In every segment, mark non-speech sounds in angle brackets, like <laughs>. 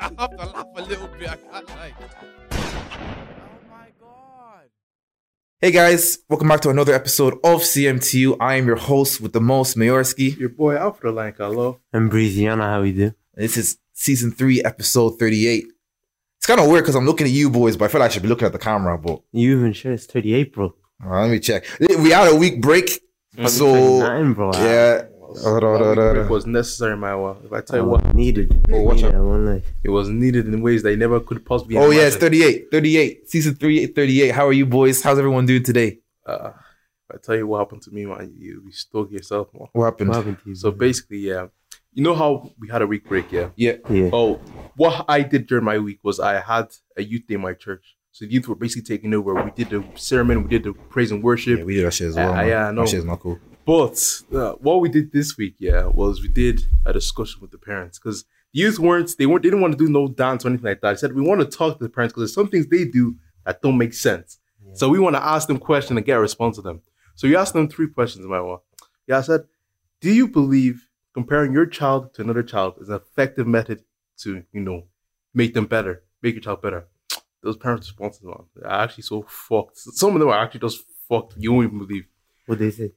<laughs> I have to laugh a little bit. I can't lie. Oh my god. Hey guys, welcome back to another episode of CMTU. I am your host with the most, Mayorski. Your boy Alfred Lankalo. And Breeziana, how we do? This is season three, episode 38. It's kind of weird because I'm looking at you boys, but I feel like I should be looking at the camera. But You even sure it's 38, bro. uh, let me check. We had a week break, so 39, bro. yeah. Hold on, hold on, hold It on. was necessary, my wa. If I tell you Oh, what, needed. Oh, watch needed, out. I it was needed in ways that you never could possibly. Oh yeah, it's imagine. 38, 38, season three, 38. How are you boys? How's everyone doing today? Uh, if I tell you what happened to me, man, you be stuck yourself, man. What happened? What happened to you? So bro? basically, yeah, you know how we had a week break, yeah. Yeah, yeah. Oh, what I did during my week was I had a youth day in my church. So the youth were basically taking over. We did the ceremony, we did the praise and worship. yeah, we did that shit as well. Uh, yeah, I know. That shit is not cool. But uh, what we did this week, yeah, was we did a discussion with the parents because the youth weren't they weren't they didn't want to do no dance or anything like that. I said we want to talk to the parents because there's some things they do that don't make sense. So we want to ask them questions and get a response to them. So you asked them three questions, my one. Yeah, I said, do you believe comparing your child to another child is an effective method to you know make them better, make your child better? Those parents' responses, man, they're actually so fucked. Some of them are actually just fucked. You won't even believe. What they say?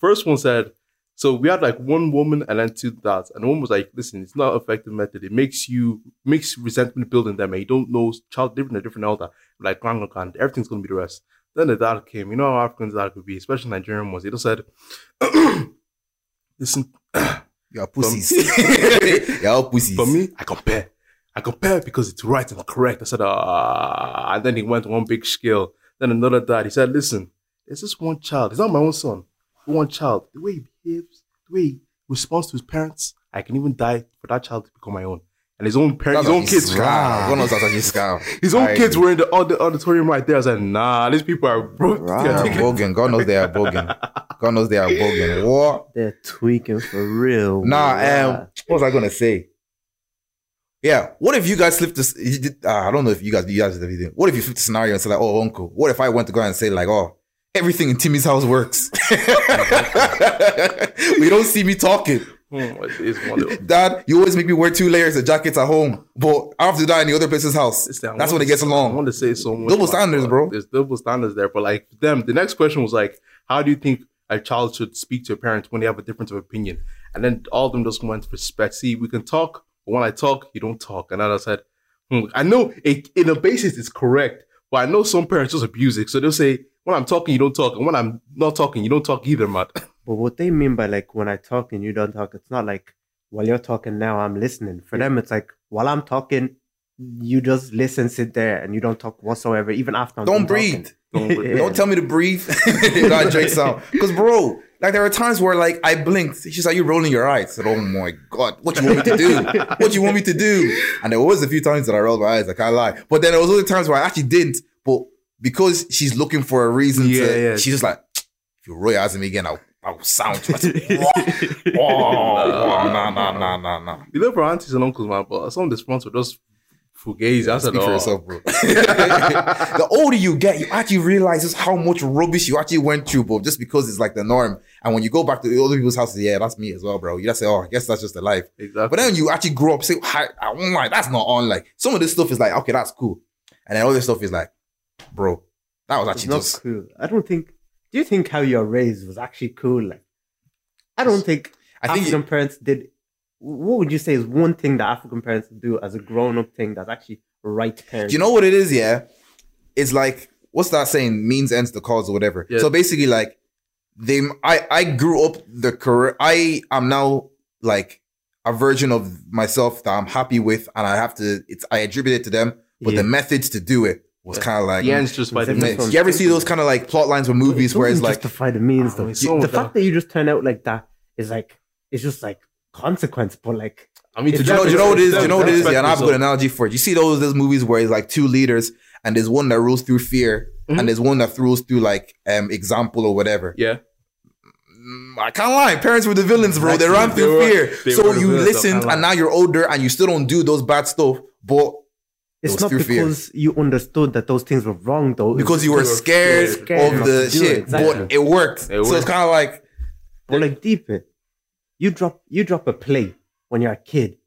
First one said, so we had like one woman and then two dads, and the one was like, listen, it's not an effective method. It makes you makes resentment build in them, and you don't know child different, a different elder, like Grangokan, everything's gonna be the rest. Then the dad came, you know how African dad could be, especially Nigerian ones. He just said, <clears throat> listen, <clears throat> you're pussies. <laughs> Y'all <laughs> pussies. for me, I compare. I compare because it's right and correct. I said, ah, and then he went one big scale. Then another dad, he said, listen, it's just one child. It's not my own son. One child. The way he behaves, the way he responds to his parents, I can even die for that child to become my own. And his own parents, his own kids, Wow. One of us actually his own I kids were in the, aud- auditorium right there. I said, nah, these people are broke. <laughs> They bogan. God knows they are bogan. God knows they are bogan. What? They're tweaking for real. Nah, bro. um, what was I gonna say? Yeah, what if you guys flipped this? Did, uh, I don't know if you guys, you guys did everything. What if you flipped the scenario and said like, "Oh, uncle, what if I went to go and say like, oh, everything in Timmy's house works. <laughs> we don't see me talking. Hmm, it's one of- Dad, you always make me wear two layers of jackets at home, but I have to die in the other person's house. That- That's when it gets say- I want to say so much. Double standards, bro. There's double standards there. But like them, the next question was like, how do you think a child should speak to a parent when they have a difference of opinion? And then all of them just went for respect. See, we can talk, but when I talk, you don't talk. And then I said, hmm, I know it, in a basis it's correct, but I know some parents just abuse it. So they'll say, when I'm talking, you don't talk, and when I'm not talking, you don't talk either, man. <laughs> But what they mean by like when I talk and you don't talk, it's not like while you're talking now, I'm listening. For them, it's like while I'm talking, you just listen, sit there, and you don't talk whatsoever, even after I'm Don't breathe. talking. Don't breathe. <laughs> Don't tell me to breathe. <laughs> that drinks out. Because, bro, like there are times where like I blinked. She's like, you rolling your eyes. I said, oh my God, what you want me to do? What you want me to do? And there was a few times that I rolled my eyes. I can't lie. But then there was other times where I actually didn't. But because she's looking for a reason Yeah, to, yeah. she's just like, if you your me again, I'll, I'll sound you. Said. <laughs> Oh, nah, nah, nah, nah, nah. You know, for aunties and uncles, man, but some of the sponsors were just fugazi. I said, Speak for oh. yourself, bro. <laughs> the older you get, you actually realize just how much rubbish you actually went through, bro, just because it's like the norm. And when you go back to the older people's houses, yeah, that's me as well, bro. You just say, oh, I guess that's just the life. Exactly. But then you actually grow up, say, I, I won't lie, that's not on. Like, some of this stuff is like, okay, that's cool. And then all this stuff is like, bro, that was It's actually not just. cool. I don't think. Do you think how you're raised was actually cool? Like, I don't think I think African parents did. What would you say is one thing that African parents do as a grown-up thing that's actually right parenting? Do you know what it is? Yeah, it's like what's that saying? Means ends the cause or whatever. Yeah. So basically, like they, I, I grew up the career. I am now like a version of myself that I'm happy with, and I have to. It's I attribute it to them, but Yeah. the methods to do it was kind of like. the ends just by the It's minutes. You ever see those kind of like plot lines with movies It where it's like, justify the means though. mean, You- the fact that- that you just turn out like that is like it's just like consequence, but like I mean, to do you know, do you know what it is? Do you know what it is? Yeah, and I have a good analogy for it. You see those those movies where it's like two leaders, and there's one that rules through fear, Mhm. and there's one that rules through like um example or whatever. Yeah. Mm, I can't lie. Parents were the villains, bro. They Exactly. ran They through were- fear. So you listened, and now you're older, and you still don't do those bad stuff, but it's was not through fear. because you understood that those things were wrong though. Because you were were scared, scared of the to do it, shit, exactly. but it worked. It So it's kind of like But like deep it. You drop you drop a plate when you're a kid.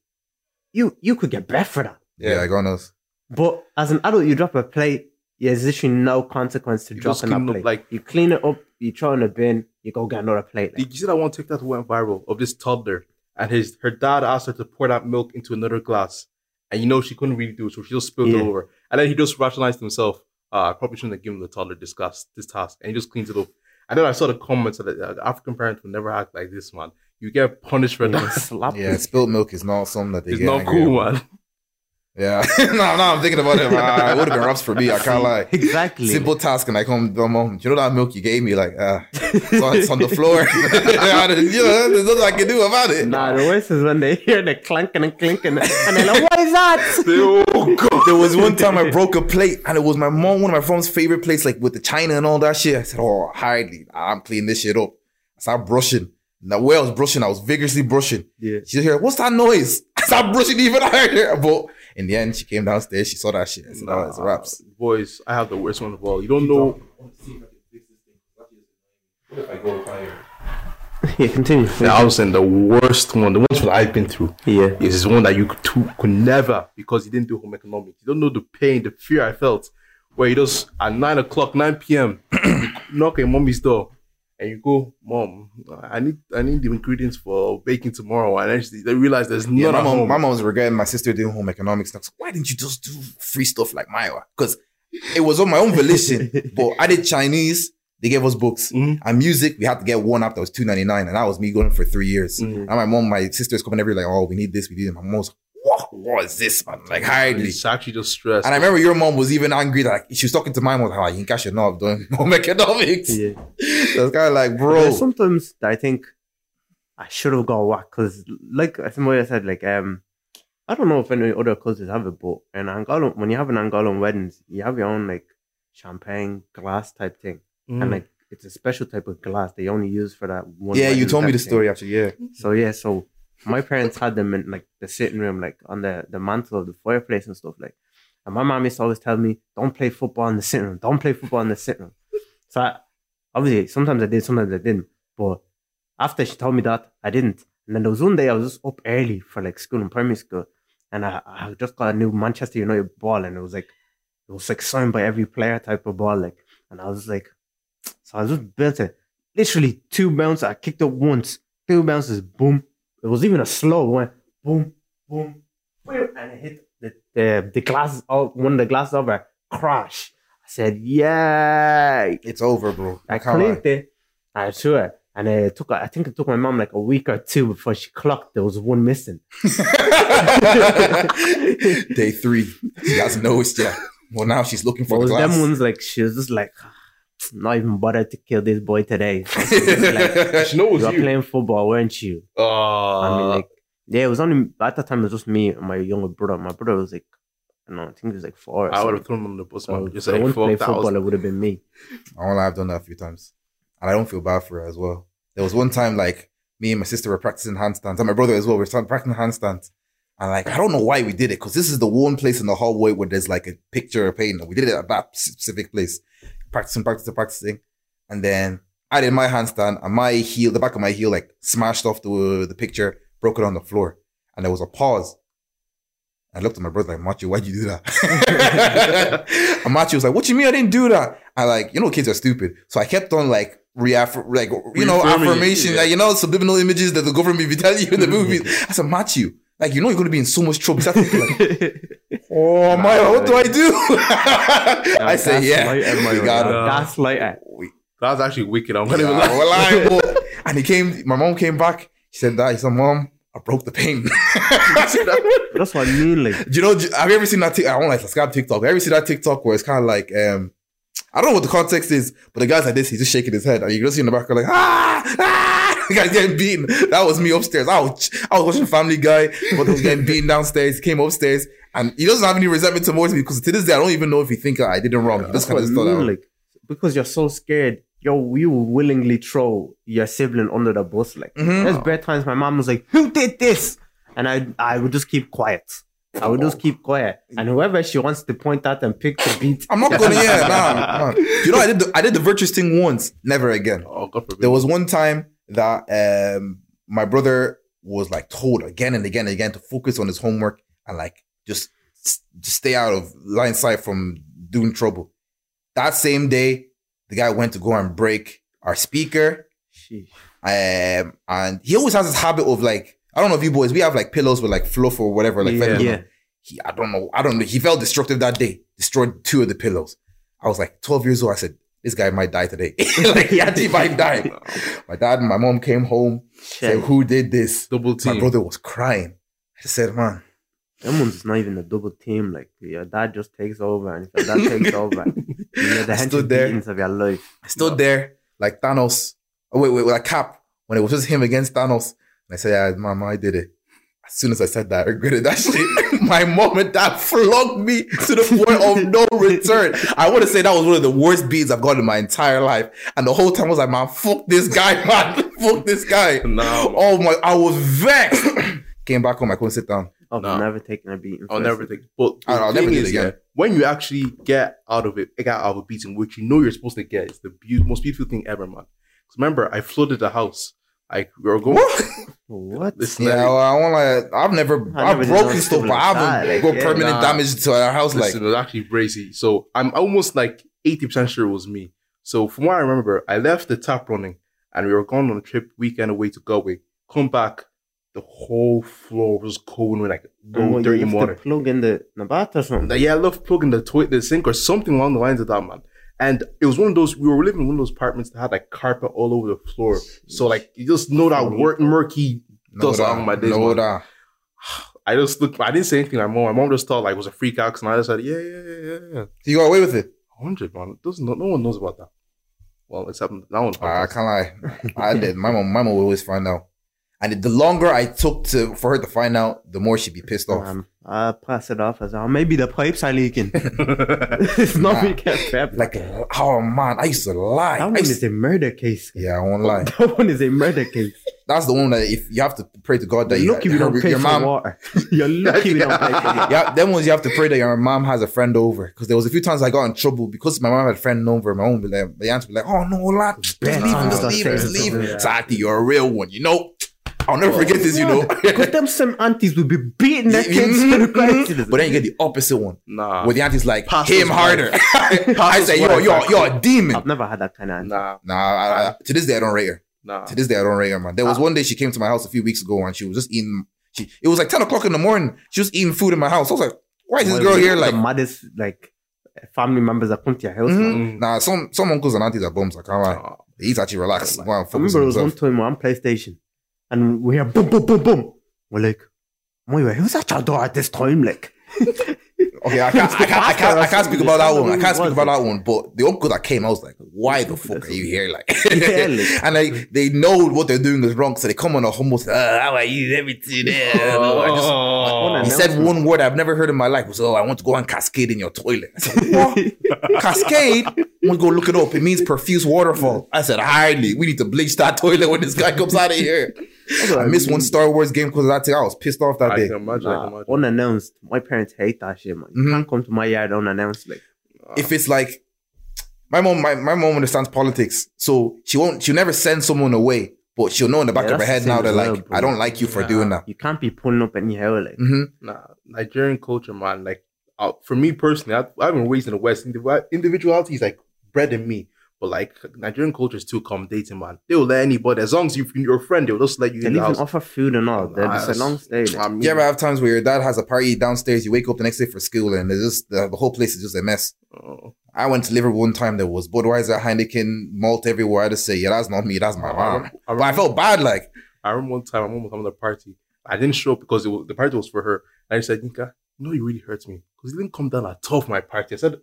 you you could get breath for that. Yeah, God us. But as an adult, you drop a plate, there's literally no consequence to You dropping clean that plate. up, like- you clean it up, you throw it in the bin, you go get another plate. Did you see that one TikTok that went viral of this toddler and his her dad asked her to pour that milk into another glass, and you know she couldn't really do it, so she just spilled it over. And then he just rationalized himself, uh, "I probably shouldn't have given the toddler this class, this task," and he just cleans it up. And then I saw the comments that uh, African parents will never act like this, man. You get punished for You that. Yeah, spilled milk is not something that they It's get not angry cool, about. man. Yeah, <laughs> no, no, I'm thinking about it. man. it would have been raps for me. I can't lie. Exactly. Simple task, and I come home. Do you know that milk you gave me? Like, uh, it's, on, it's on the floor. <laughs> you know, there's nothing I can do about it. Nah, the worst is when they hear the clanking and clinking, and they're like, "What is that?" <laughs> oh god. There was one time I broke a plate, and it was my mom, one of my mom's favorite plates, like with the china and all that shit. I said, "Oh, hardly. I'm cleaning this shit up." I started brushing. Now, where I was brushing, I was vigorously brushing. Yeah. She's hear, "What's that noise?" I started brushing even harder. But in the end, she came downstairs. She saw that shit. I said, "Oh, it's raps." Boys, I have the worst one of all. You don't know. What if I go higher? yeah, continue. Yeah, I was saying the worst one, the ones that I've been through. Yeah. is one that you could, too, could never because you didn't do home economics. You don't know the pain, the fear I felt where you just at nine o'clock, nine p.m. <clears throat> you knock at mommy's door and you go, "Mom, I need I need the ingredients for baking tomorrow." And then she- they realize there's none Yeah, my mom, home. my mom was regretting my sister doing home economics. Like, Why didn't you just do free stuff like Maya? Because it was on my own volition. <laughs> but I did Chinese. They gave us books Mhm. and music. We had to get one app that was two ninety nine, and that was me going for three years. Mhm. And my mom, my sisters coming every like, oh, we need this, we need it. My mom was, what, was this, man? Like hardly. It's actually just stress. And I remember your mom was even angry that like, she was talking to my mom, like, you guys should not have done <laughs> home economics. Yeah. <laughs> So it's kind of like, bro. There's sometimes I think I should have got whack because, like I think said, like um, I don't know if any other cultures have it, but in Angolan, when you have an Angolan weddings, you have your own like champagne glass type thing, Mm. and like it's a special type of glass they only use for that one. yeah, you told me the thing. story actually. Yeah. So yeah, so my parents had them in like the sitting room, like on the the mantle of the fireplace and stuff like. And my mom used to always tell me, "Don't play football in the sitting room. Don't play football in the sitting room." So I, obviously, sometimes I did, sometimes I didn't. But after she told me that, I didn't. And then there was one day I was just up early for like school in primary school, and I, I just got a new Manchester United ball, and it was like it was like signed by every player type of ball, like. And I was like, <tsk> so I just built it. Literally two bounces. I kicked up once, two bounces, boom. It was even a slow went boom, boom, boom, and it hit the the, the glass. Oh, one of the glasses over, crash. I said, yeah. It's over, bro. I can't lie. it. I threw it. And it took, I think it took my mom like a week or two before she clocked there was one missing. <laughs> Day three. She hasn't noticed yet. Well, now she's looking for it the was glass. them ones like, she was just like, not even bothered to kill this boy today. <laughs> So was like, <laughs> She knows you were you. playing football, weren't you? Uh, I mean, like, yeah, it was only at that time. It was just me and my younger brother. My brother was like, I don't know, I think he was like four. Or I would have thrown him on the bus, So man. Just if I say, wouldn't play football. It would have been me. I won't lie, I've done that a few times. And I don't feel bad for it as well. There was one time, like, me and my sister were practicing handstands, and my brother as well. We were practicing handstands. And, like, I don't know why we did it, because this is the one place in the hallway where there's, like, a picture or painting. We did it at that specific place. Practicing, practicing, practicing. And then I did my handstand, and my heel, the back of my heel, like, smashed off the, the picture, broke it on the floor. And there was a pause. I looked at my brother like, Machi, why'd you do that? <laughs> and Machi was like, what you mean I didn't do that? I like, you know, kids are stupid. So I kept on like, reaffir- like, you know, it, affirmation, yeah. like, you know, subliminal images that the government be telling you in the mm-hmm. movies. I said, Machi, like, you know, you're going to be in so much trouble. Like, <laughs> oh, my, what do I do? <laughs> I say, yeah, we got him. Gaslighter. that was actually wicked. I'm gonna Yeah, lie. well, well, and he came, my mom came back. She said that. He said, mom, I broke the pain. <laughs> That's what I mean. Like, Do you know? Have you ever seen that? Tic- I don't like subscribe TikTok. Have you ever seen that TikTok where it's kind of like, um, I don't know what the context is, but the guy's like this. He's just shaking his head, and you just see in the background like, ah, ah, <laughs> the guy's getting beaten. That was me upstairs. I was, I was watching Family Guy, but he was getting beaten downstairs. He came upstairs, and he doesn't have any resentment towards me because to this day, I don't even know if he think I did him wrong. He that's just kind of I thought that. Like, because you're so scared, yo, you will willingly throw your sibling under the bus. Like, Mhm. there's bad times my mom was like, "Who did this?" And I, I would just keep quiet. I would just keep quiet, and whoever she wants to point at and pick the beat, I'm not gonna, yeah, nah, <laughs> nah. You know, I did the, I did the virtuous thing once, never again. Oh, God forbid. There was one time that um, my brother was like told again and again and again to focus on his homework and like just, just stay out of line sight from doing trouble. That same day, the guy went to go and break our speaker. Sheesh. Um, and he always has this habit of like, I don't know if you boys, we have like pillows with like fluff or whatever, like Yeah. Yeah. He, I don't know, I don't know. He felt destructive that day, destroyed two of the pillows. I was like 12 years old. I said, this guy might die today. <laughs> like he actually might die. <laughs> My dad and my mom came home, said, who did this? Double team. My brother was crying. I just said, man, Them one's not even a double team. Like your dad just takes over, and if your dad takes <laughs> over, you're the I henchman stood there. of your life. I stood there like Thanos. Oh, wait, wait, with a cap when it was just him against Thanos. And I said, yeah, mama, I did it. As soon as I said that, I regretted that <laughs> shit. My mom and dad flogged me to the point of no return. I want to say that was one of the worst beats I've got in my entire life. And the whole time I was like, man, fuck this guy, <laughs> man. fuck this guy. Nah. Oh my, I was vexed. <clears throat> Came back home, I couldn't sit down. I've No. never taken a beating. I'll never think. But the I'll- I'll thing never do it is, again. yeah, when you actually get out of it, get out of a beating, which you know you're supposed to get, it's the beau- most beautiful thing ever, man. 'Cause remember, I flooded the house. Like we were going. What? This Yeah, like, well, I want like, I've never, I I've never broken stuff, stuff but I haven't like, got yeah. permanent Nah. damage to our house. Like, Listen, it was actually crazy. So I'm almost like 80% sure it was me. So from what I remember, I left the tap running and we were going on a trip weekend away to Galway. Come back, the whole floor was cold with like And no what, you dirty left water. The plug in the, the bath or something. Yeah, I love plugging the toilet, the sink, or something along the lines of that, man. And it was one of those. We were living in one of those apartments that had like carpet all over the floor. So like you just know that work murky no, dust on my days. no, man. I just looked. I didn't say anything my mom. My mom just thought like it was a freak out, and I just said, yeah, yeah, yeah, yeah, yeah. So you got away with it? Hundred man. Doesn't no, no one knows about that. Well, except that one. Ah, I can't lie. I did. My mom, my mom would always find out. And the longer I took to for her to find out, the more she'd be pissed off. Um, I pass it off as oh, maybe the pipes are leaking. <laughs> it's not Nah. Like, oh man, I used to lie. that I one is a murder case. yeah, I won't lie. <laughs> That one is a murder case. That's the one that if you have to pray to God that You're you, lucky we her- don't pay your for mom. water. <laughs> You're lucky we don't pay for water. Yeah, them ones you have to pray that your mom has a friend over. Because there was a few times I got in trouble because my mom had a friend over. My own, like, the aunt would be like, "Oh no, lad, just leave him, just leave him, just leave him." Yeah. So Auntie, you're a real one, you know. I'll never forget this, you know. Because them some aunties would be beating their kids the. <laughs> But then you get the opposite one. Nah, Where the auntie's like, Pass hit him harder. <laughs> I say, this yo, yo, actually. you're a demon. I've never had that kind of auntie. nah, Nah, I, I, to this day, I don't rate her. nah. To this day, I don't rate her, man. There was one day she came to my house a few weeks ago and she was just eating. She, it was like 10 o'clock in the morning. She was eating food in my house. I was like, why is this Well, girl here? the Like, maddest like family members that come to your house. Mhm. Mm. nah, some, some uncles and aunties are bums. I can't lie. Nah. He's actually relaxed. Wow, I focus on remember it was one time we're on PlayStation and we hear boom, boom, boom, boom. We're like, my way, who's at your door at this time? Like, <laughs> Okay, I can't, I can't, I can't, I can't speak about that one. I can't speak about that one. But the uncle that came, I was like, why the fuck are you here? Like, <laughs> <laughs> and like they know what they're doing is wrong, so they come on a humble. Uh, how are you? Everything there. I just- Oh. He said one word I've never heard in my life was, "Oh, I want to go and cascade in your toilet." I said, "What? cascade? I'm gonna go look it up. It means profuse waterfall." I said, "Hardly. We need to bleach that toilet when this guy comes out of here." I missed one Star Wars game because of that thing. I was pissed off that I day. can imagine. I can imagine. unannounced. My parents hate that shit, man. You Mhm. can't come to my yard unannounced. Like, If it's like my mom, my, my mom understands politics, so she won't. She'll never send someone away, but she'll know in the back Yeah, of her head now same that as like well, bro. I don't like you for Nah. doing that. you can't be pulling up anyhow. Like, hmm Nah, Nigerian culture, man. Like, uh, for me personally, I, I've been raised in the West. Individuality is like bred in me. But like Nigerian culture is too accommodating, man. They'll let anybody, as long as you, you're a friend, they'll just let you they'll in the even house. offer food and all. They're Nah, just a long stay. Like. I mean, You ever have times where your dad has a party downstairs, you wake up the next day for school, and there's just the, the whole place is just a mess. oh, I went to Liverpool one time. There was Budweiser, Heineken, malt everywhere. I just say, yeah, that's not me. That's my I mom. remember- I But I felt bad. Like, I remember one time my mom was having a party. I didn't show up because it was, the party was for her. And I said, Nika, you know, it really hurt me because you didn't come down at all for my party. I said, what?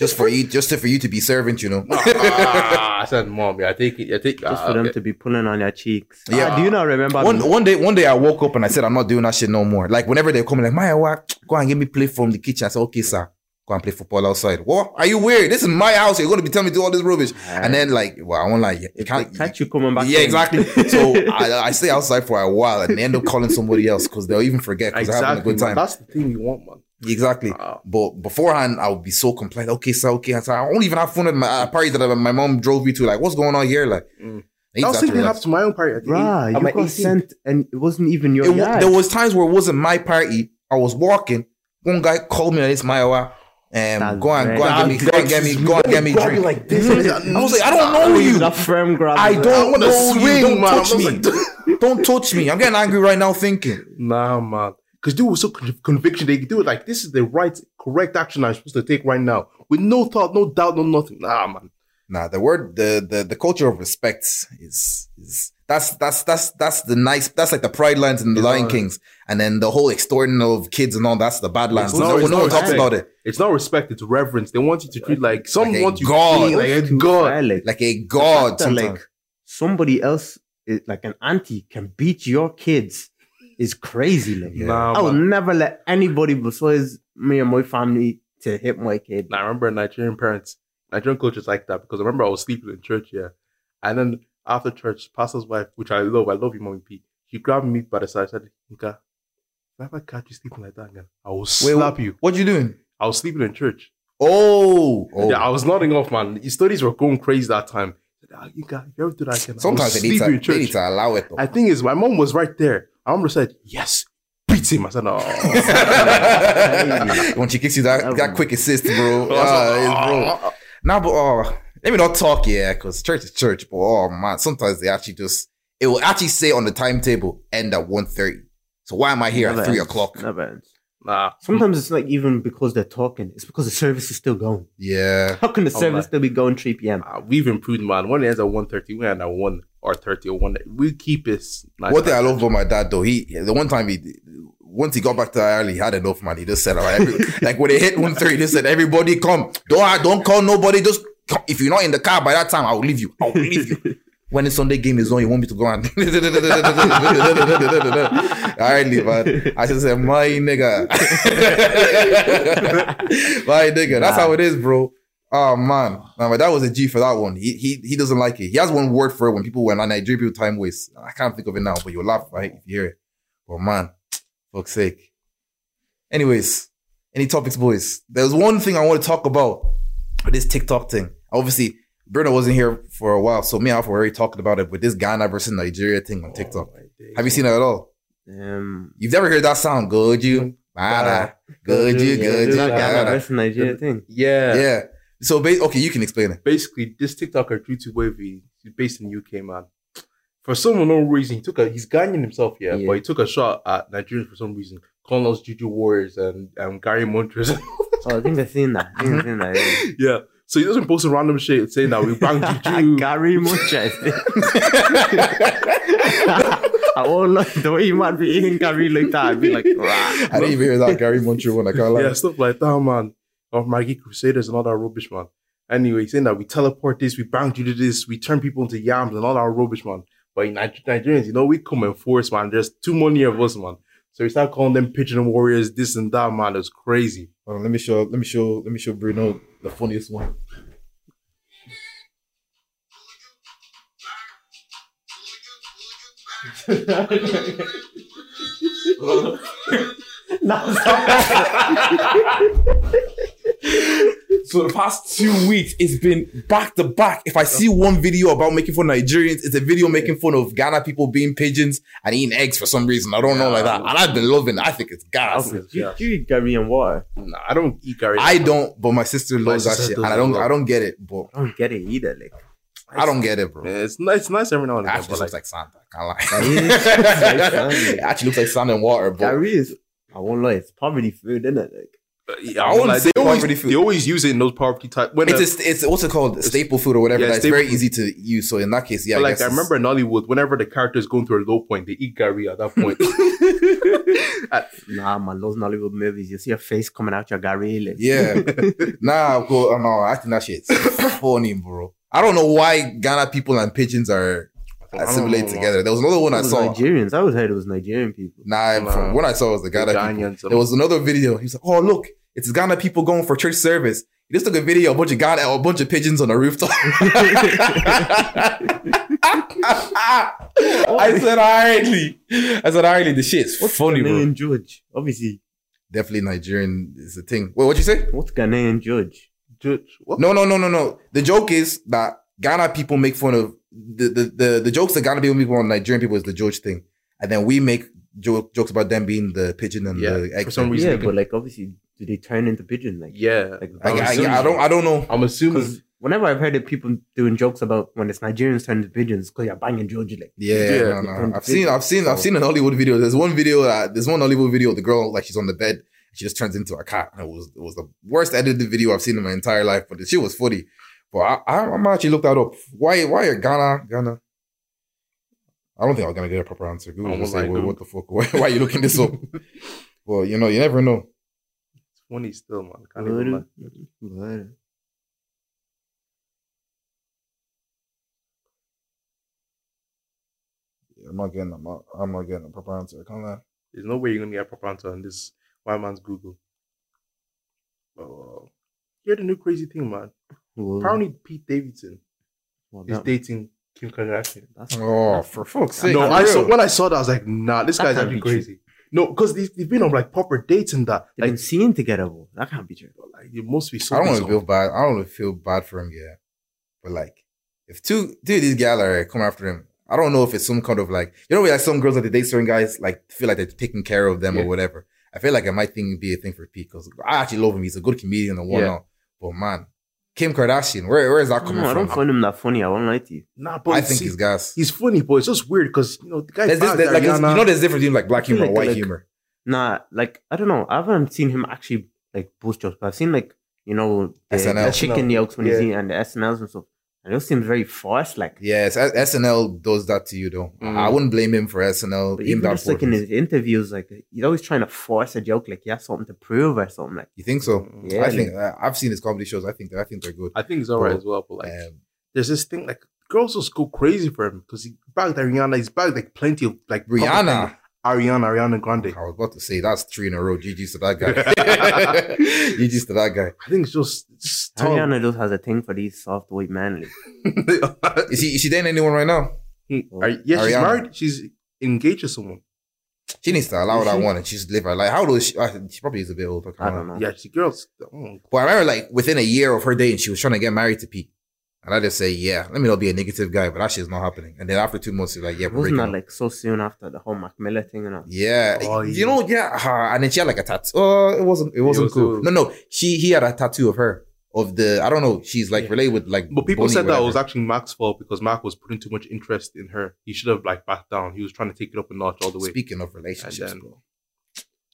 Just for you, just to, for you to be servant, you know. Ah, I said, mom, yeah, I take it. I take just ah, for them okay. to be pulling on your cheeks. Yeah. Yeah. do you not remember? one the- one day, one day I woke up and I said, I'm not doing that shit no more. Like whenever they come, like, Maya, what? Go and get me play from the kitchen. I said, okay, sir. Go and play football outside. What? Are you weird? This is my house. You're going to be telling me to do all this rubbish. And then like, well, I won't lie. You if can't they catch you coming back. Yeah, in- exactly. So <laughs> I, I stay outside for a while and they end up calling somebody else because they'll even forget because they're having a Exactly. good man. time. That's the thing you want, man. Exactly. Ah. But beforehand, I would be so compliant. Okay, sir, okay. I, said, I won't even have fun at my uh, parties that my mom drove me to. Like, what's going on here? Like, Mm. need I was to thinking it relax. happened to my own party. at the Bruh, age- you I'm at got sent and it wasn't even your It wa- yard. there was times where it wasn't my party. I was walking. One guy called me on this Maiwa. And That's go on, go on, get me, go and get me, go and get me drink. like this. <laughs> I was like, I don't know you. That firm grab. I don't wanna know swing, you. Don't man. touch I'm me. like- <laughs> don't touch me. I'm getting angry right now thinking. Nah, man. Because dude was so con- conviction, they do it like this is the right, correct action I'm supposed to take right now, with no thought, no doubt, no nothing. Nah, man. Nah, the word, the the the culture of respect is is that's that's that's that's the nice. That's like the pride lines in the Lion Kings, and then the whole extorting of kids and all. That's the bad lines. It's No, not- one- it's no not one talks about it. It's not respect, it's reverence. They want you to treat like some Like a want you god. clean, like a god. like, Like a god. fact that, Sometimes. like somebody else, like an auntie, can beat your kids is crazy. Like, Yeah. Nah, I would man. never let anybody besides me and my family to hit my kid. I remember Nigerian parents, Nigerian cultures like that because I remember I was sleeping in church, yeah. And then after church, pastor's wife, which I love, I love you, mommy P. She grabbed me by the side, said, Nka, if I catch you sleeping like that again, I will Wait, slap you. What you doing? I was sleeping in church. Oh, oh. Yeah, I was nodding off, man. His studies were going crazy that time. Ah, Nka, if you ever do that again, Sometimes I they need, to, they need to allow it though. I think is my mom was right there. I remember said, yes, beat him. I said, oh. <laughs> when she gives you that, that quick assist, bro. <laughs> I was Ah, like, it's- bro. "Oh." Nah, but oh, let me not talk, yeah, because church is church. But oh man, sometimes they actually just it will actually say on the timetable end at 1.30. So why am I here Never at three ends. o'clock? Never ends. Nah, Sometimes it's like even because they're talking, it's because the service is still going. Yeah. How can the Oh, service my. still be going 3 p.m.? Uh, we've improved, man. When it ends at 130, we end at 1 or 30 or 1. We keep it nice. One thing I love about my dad though, he the one time he once he got back to Ireland, he had enough money. He just said, like, every, <laughs> like when they hit 130, he just said, everybody come. Don't don't call nobody, just come. If you're not in the car by that time, I'll leave you. I'll leave you. <laughs> When the Sunday game is on, you want me to go and <laughs> leave, man. I just said, my nigga. my nigga. That's how it is, bro. Oh man. My dad was a G for that one. He he he doesn't like it. He has one word for it when people when Nigerian people time waste. I can't think of it now, but you'll laugh right if you hear it. But man, fuck's sake. Anyways, any topics, boys? There's one thing I want to talk about this TikTok thing. Obviously, Bruno wasn't here for a while, so me and Alpha were already talking about it with this Ghana versus Nigeria thing on TikTok. Have you seen it at all? Um, You've never heard that sound? Good you, Bada, good you, good you, Ghana versus Nigeria thing. Yeah. Yeah. So, ba- okay, you can explain it. Basically, this TikToker, to Wavy, he's based in the UK, man. For some unknown reason, he took a, he's Ghanaian himself, yeah, Yeah. but he took a shot at Nigerians for some reason, calling us Juju Warriors and um, Gary Montrez. <laughs> Oh, I think I've seen that. I think I've seen that. Yeah. <laughs> yeah. So he doesn't post a random shit saying that we bang <laughs> Juju. Gary Munches. I won't lie, the way you might be eating Gary like that, I'd be like, "Rah." I didn't even hear that Gary Montreal one. I can't lie. yeah, stuff like that, man. Of Maggie Crusaders and all that rubbish, man. Anyway, saying that we teleport this, we bang you to this, we turn people into yams and all that rubbish, man. But in Niger- Nigerians, you know, we come in force, man. There's too many of us, man. So we start calling them pigeon warriors, this and that, man. It was crazy. Hold on, let me show. Let me show. Let me show Bruno the funniest one. <laughs> <laughs> <laughs> So the past two weeks, it's been back to back. If I see one video about making fun of Nigerians, it's a video making fun of Ghana people being pigeons and eating eggs for some reason. I don't know like that. And I've been loving it. I think it's gas. Okay. Do you, do you eat Gary and water? Nah, I don't eat Gary. I don't, but my sister loves that sister shit. And I don't well. I don't get it, but I don't get it either. Like, I don't get it, bro. Yeah, it's nice, it's nice every now and It again. actually But looks like, like Santa. I Gary can't lie. <laughs> it actually looks like sand and water, but Gary is, I won't lie, it's poverty food, isn't it? Like, yeah, I wouldn't like, say they always, poverty food. they always use it in those poverty type. When it's uh, a, it's what's it called? Staple food or whatever. Yeah, it's very food. easy to use. So in that case, yeah. but like I remember in Nollywood, whenever the character is going through a low point, they eat Gary at that point. <laughs> Nah, man, those Nollywood movies, you see a face coming out your Gary. Like, Yeah. <laughs> nah, go, oh, no, I think that shit's <coughs> funny, bro. I don't know why Ghana people and pigeons are don't assimilated together. There was another one It I saw. Nigerians. I always heard it was Nigerian people. Nah, Nah. from what I saw was the Ghana people. Ghanaians, There was another video. He was like, "Oh look, it's Ghana people going for church service." He just took a video, a bunch of Ghana, a bunch of pigeons on a rooftop. <laughs> I said, "Hardly." I said, "Hardly." The shit's What's funny, bro. George. Obviously, Definitely Nigerian is the thing. Wait, what you say? what's Ghanaian judge? Judge, what? No, no, no, no, no. The joke is that Ghana people make fun of the the the, the jokes that Ghana people on Nigerian people is the George thing, and then we make joke, jokes about them being the pigeon and Yeah, the egg. for some reason. yeah, but like obviously, do they turn into pigeon? Like, Yeah, like I, I'm I, I don't I don't know. I'm assuming. whenever I've heard of people doing jokes about when it's Nigerians turn into pigeons, because you're banging Georgie, like, Yeah, Yeah, no, no. I've to seen, I've seen, I've seen an Nollywood video. There's one video, uh, there's one Nollywood video. The girl like she's on the bed, she just turns into a cat. And it was, it was the worst edited video I've seen in my entire life. But the shit was funny. But I, I, I'm actually looked that up. Why, why are Ghana, Ghana? I don't think I'm gonna get a proper answer. Google will say, well, what the fuck? <laughs> Why, why are you looking this up? <laughs> well, you know, you never know. it's funny still, man. Can't even lie. But, I'm not getting, I'm not, I'm not getting a proper answer. I can't lie. There's no way you're gonna get a proper answer on this white man's Google. Oh, hear the new crazy thing, man. Well, Apparently, Pete Davidson well, is that- dating Kim Kardashian. that's Oh, for fuck's sake! no, for I saw when I saw that, I was like, nah, this That guy's can't actually be true. crazy. No, because they've, they've been on like proper dates and that. They've Like, been seen together, bro. That can't be true. like it must be I don't want to feel bad. I don't want to feel bad for him, yeah. But like, if two dude these gals are coming after him, I don't know if it's some kind of like you know, like some girls that they date certain guys like feel like they're taking care of them Yeah. or whatever. I feel like it might think be a thing for Pete because I actually love him. He's a good comedian and whatnot. But man, Kim Kardashian, where where is that coming No, I don't from? find him that funny. I won't lie to you. Nah, but I think see, he's gas. he's funny, but it's just weird because you know the guy. There's this, bagged there- like, Ariana. you know, there's a difference between like black humor and like- white like- humor. Nah, like I don't know. I haven't seen him actually like boost jokes, but I've seen like you know the, SNL. the chicken jokes when he's Yeah. eating and the SNLs and stuff. And it just seems very forced. Like, Yes, SNL does that to you though. Mm. I wouldn't blame him for SNL. but even just like in portions. his interviews, like he's always trying to force a joke, like he has something to prove or something. Like, You think so? Yeah, I think uh, I've seen his comedy shows. I think I think they're good. I think he's alright But, as well, but like Um, there's this thing like girls just go crazy for him because he bagged Ariana. He's bagged like plenty of like Rihanna. Thing. Ariana, Ariana Grande. I was about to say that's three in a row. GG's to that guy. <laughs> GG's to that guy. I think it's just, just. Ariana just has a thing for these soft white manly. Like, <laughs> Is he is she dating anyone right now? Are- yeah, she's married. She's engaged to someone. She needs to allow Is that she? one and she's live her life. How old is she? She probably is a bit older. I, I don't lie. know. Yeah, she girls. oh, But I remember like within a year of her dating, she was trying to get married to Pete. And I just say, yeah, let me not be a negative guy, but that shit's not happening. And then after two months, she's like, yeah, we're wasn't that like so soon after the whole Mac Miller thing and all? Yeah, Oh, you yeah. know, yeah, uh, and then she had like a tattoo. Oh, it wasn't, it wasn't was- cool. it was- No, no, she he had a tattoo of her of the. I don't know. She's like Yeah. related with like. But people Bunny, said that it was actually Mac's fault because Mac was putting too much interest in her. He should have like backed down. He was trying to take it up a notch all the way. Speaking of relationships, then- bro,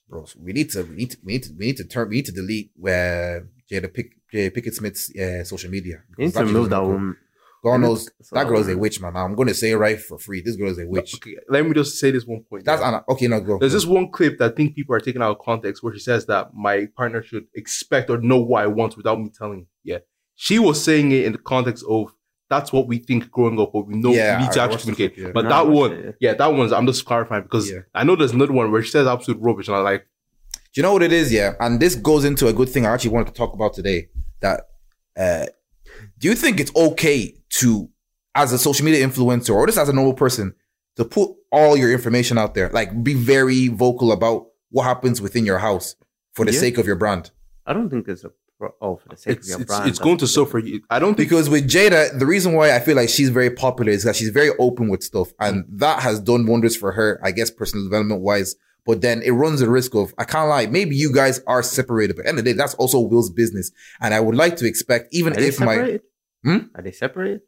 bro, so we need to, we need to, we need to, we need to turn, we need to delete where Jada Pick, Jada Pinkett Smith's uh, social media. You need Because to shit remove doesn't that woman. God knows That's that all girl is a witch, man. I'm going to say it right for free. This girl is a witch. Okay, let me just say this one point. That's. Anna. Okay, no, go. There's this one clip that I think people are taking out of context where she says that my partner should expect or know what I want without me telling. Yeah. She was saying it in the context of that's what we think growing up, but we know Yeah, we need to actually communicate. clip, yeah. But No, that one, it, yeah. yeah, that one's I'm just clarifying because Yeah. I know there's another one where she says absolute rubbish, and I'm like, Do you know what it is? Yeah, and this goes into a good thing I actually wanted to talk about today. That uh, do you think it's okay to, as a social media influencer or just as a normal person, to put all your information out there? Like, be very vocal about what happens within your house for the Yeah. sake of your brand. I don't think it's a pro- oh for the sake it's of your it's, brand. it's going to that's- suffer you. I don't think Because with Jada, the reason why I feel like she's very popular is that she's very open with stuff, and that has done wonders for her, I guess, personal development wise. But then it runs the risk of I can't lie. Maybe you guys are separated, but at the end of the day, that's also Will's business, and I would like to expect, even Are if my? Hmm? Are they separated?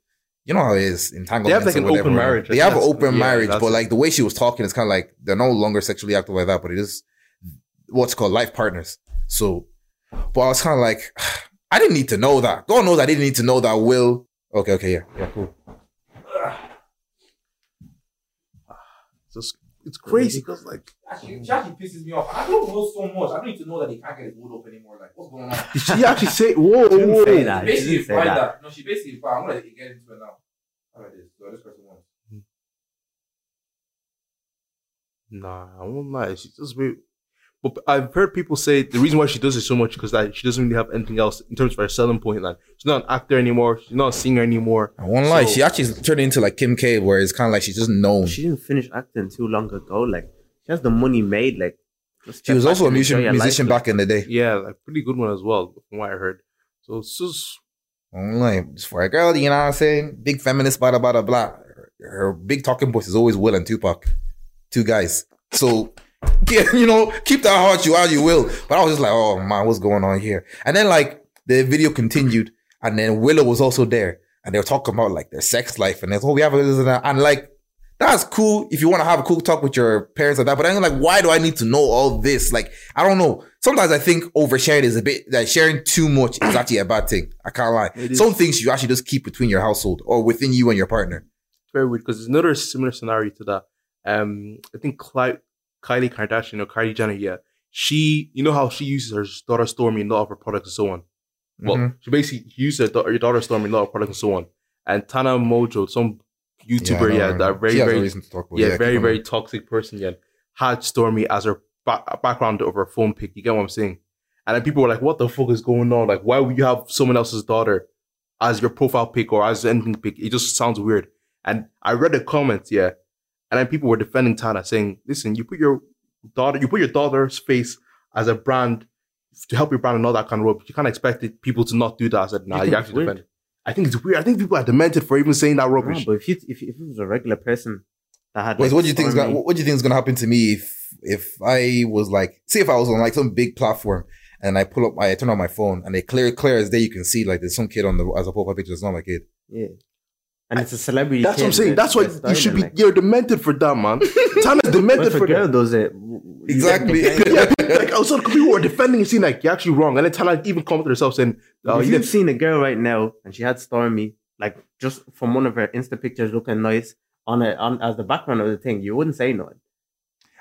you know how it is entanglements. They have, like, an whatever, open right? marriage. They have an open yeah, marriage, but like the way she was talking, it's kind of like they're no longer sexually active like that, but it is what's called life partners. So, but I was kind of like, <sighs> I didn't need to know that. God knows I didn't need to know that. Will okay, okay, yeah, yeah, cool. it's just it's crazy because like Actually, she actually pisses me off. I don't know so much. I don't need to know that he can't get his wood up anymore. Like, what's going on? did she actually say whoa Didn't whoa say that. basically didn't say implied that. that. No, she basically implied. I'm gonna get into it now. How about this? So this person wants. Nah, I won't lie. She just very. But I've heard people say the reason why she does it so much because that she doesn't really have anything else in terms of her selling point. Like she's not an actor anymore. She's not a singer anymore. I won't lie. So- She actually turned into like Kim K, where it's kind of like she's just known. She didn't finish acting too long ago. Like she has the money made. Like She was also a musician, musician life, like. back in the day. Yeah, like pretty good one as well, from what I heard. So it's just I'm like, just for a girl, you know what I'm saying? Big feminist, blah, blah, blah, blah. Her, her big talking points is always Will and Tupac. Two guys. So, <laughs> yeah, you know, keep that heart you out, you will. But I was just like, oh man, what's going on here? And then like the video continued, and then Willow was also there, and they were talking about like their sex life, and they oh, we have this and that. And like, that's cool if you want to have a cool talk with your parents like that. But I'm like, why do I need to know all this? Like, I don't know. Sometimes I think oversharing is a bit like sharing too much is actually a bad thing. I can't lie. Some things you actually just keep between your household or within you and your partner. very weird because there's another similar scenario to that. Um, I think Cli- Kylie Kardashian or Kylie Jenner, yeah, she, you know how she uses her daughter Stormi in a lot of her products and so on. Well, Mhm. she basically used her, da- her daughter Stormi in a lot of products and so on. And Tana Mongeau, some YouTuber, yeah, that very, very, reason to talk about it. yeah, very, very toxic person, yeah, had Stormi as her ba- background of her phone pic. You get what I'm saying? And then people were like, "What the fuck is going on? Like, why would you have someone else's daughter as your profile pic or as anything pic? It just sounds weird." And I read the comments, yeah, and then people were defending Tana, saying, "Listen, you put your daughter, you put your daughter's face as a brand to help your brand and all that kind of rubbish. You can't expect it, people to not do that." I said, "Nah, You you, think it's actually weird? defend it." I think it's weird. I think people are demented for even saying that No, rubbish. but if you if, if it was a regular person that had Wait, like, what do you think is gonna what do you think is gonna happen to me if if I was like say if I was on like some big platform and I pull up my I turn on my phone and they clear clear as day you can see like there's some kid on the as a profile picture that's not my kid. Yeah. And it's a celebrity. That's what I'm saying. That's why you should be. like- You're demented for that, man. <laughs> Tana's is demented if a for girl that. does it, w- w- you Exactly. yeah, <laughs> like also people were defending and saying like you're actually wrong, and then Tana even commented herself saying, "Oh, if you you've did seen a girl right now and she had Stormi, like just from one of her Insta pictures looking nice on it on as the background of the thing, you wouldn't say nothing.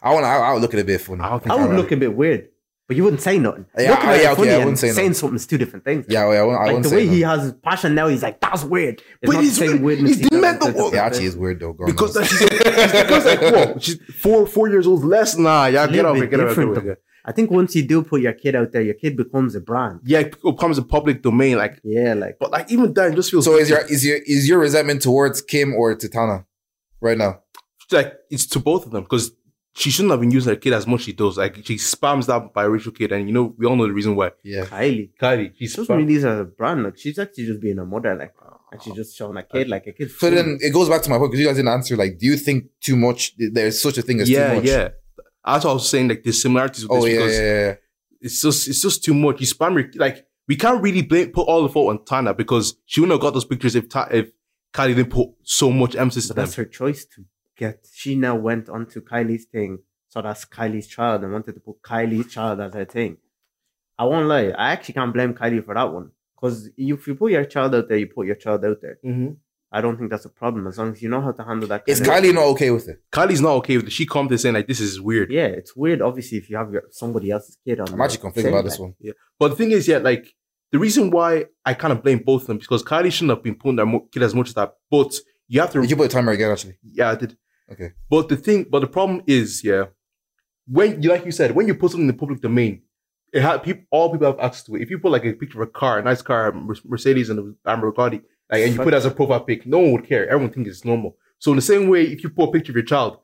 I want I, I would look at it a bit funny. I don't I would look a bit weird, but you wouldn't say nothing. Yeah, Looking I- at oh, it yeah, okay, funny I wouldn't say saying nothing. something is two different things. Yeah, yeah, I, wouldn't- I like wouldn't the say way he has his passion now, he's like, that's weird. It's But not he's the same weird. weirdness He's he does demented. with the- Yeah, actually, it's weird though. God because knows. that she's, because like whoa, she's four four years old less. Nah, yeah, a get little out of bit here, get out of different, here. I think once you do put your kid out there, your kid becomes a brand. Yeah, it becomes a public domain. Like, Yeah, like but like even then, it just feels so is your is your is your resentment towards Kim or Titana right now? like it's to both of them because she shouldn't have been using her kid as much as she does. Like she spams that biracial kid, and you know we all know the reason why. Yeah. Kylie. Kylie, she's just doesn't spam- really use her as a brand. Like she's actually just being a mother, like, and she's just showing a kid uh, like a kid. So then it goes back to my point because you guys didn't answer. Like, do you think too much? There's such a thing as yeah, too much. yeah. That's what I was saying. Like the similarities with Oh this yeah, because yeah, yeah. it's just it's just too much. You spam your, like we can't really blame put all the fault on Tana because she wouldn't have got those pictures if Ta- if Kylie didn't put so much emphasis But on them. that's her choice to get. She now went onto Kylie's thing, so that's Kylie's child, and wanted to put Kylie's child as her thing. I won't lie, I actually can't blame Kylie for that one because if you put your child out there, you put your child out there. Mm-hmm. I don't think that's a problem as long as you know how to handle that. Is kind of- Kylie not okay with it? Kylie's not okay with it. She commented saying like this is weird. Yeah, it's weird. Obviously, if you have your somebody else's kid on, I'm the actually conflicted thing, about this like, one. But the thing is, yeah, like the reason why I kind of blame both of them because Kylie shouldn't have been putting their mo- kid as much as that. But you have to, Did you put a timer again? Actually, yeah, I did. Okay. But the thing, but the problem is, yeah, when you like you said, when you put something in the public domain, it had people, all people have access to it. If you put like a picture of a car, a nice car, Mer- Mercedes and a Lamborghini, like, and you put it as a profile pic, no one would care. Everyone thinks it's normal. So in the same way, if you put a picture of your child,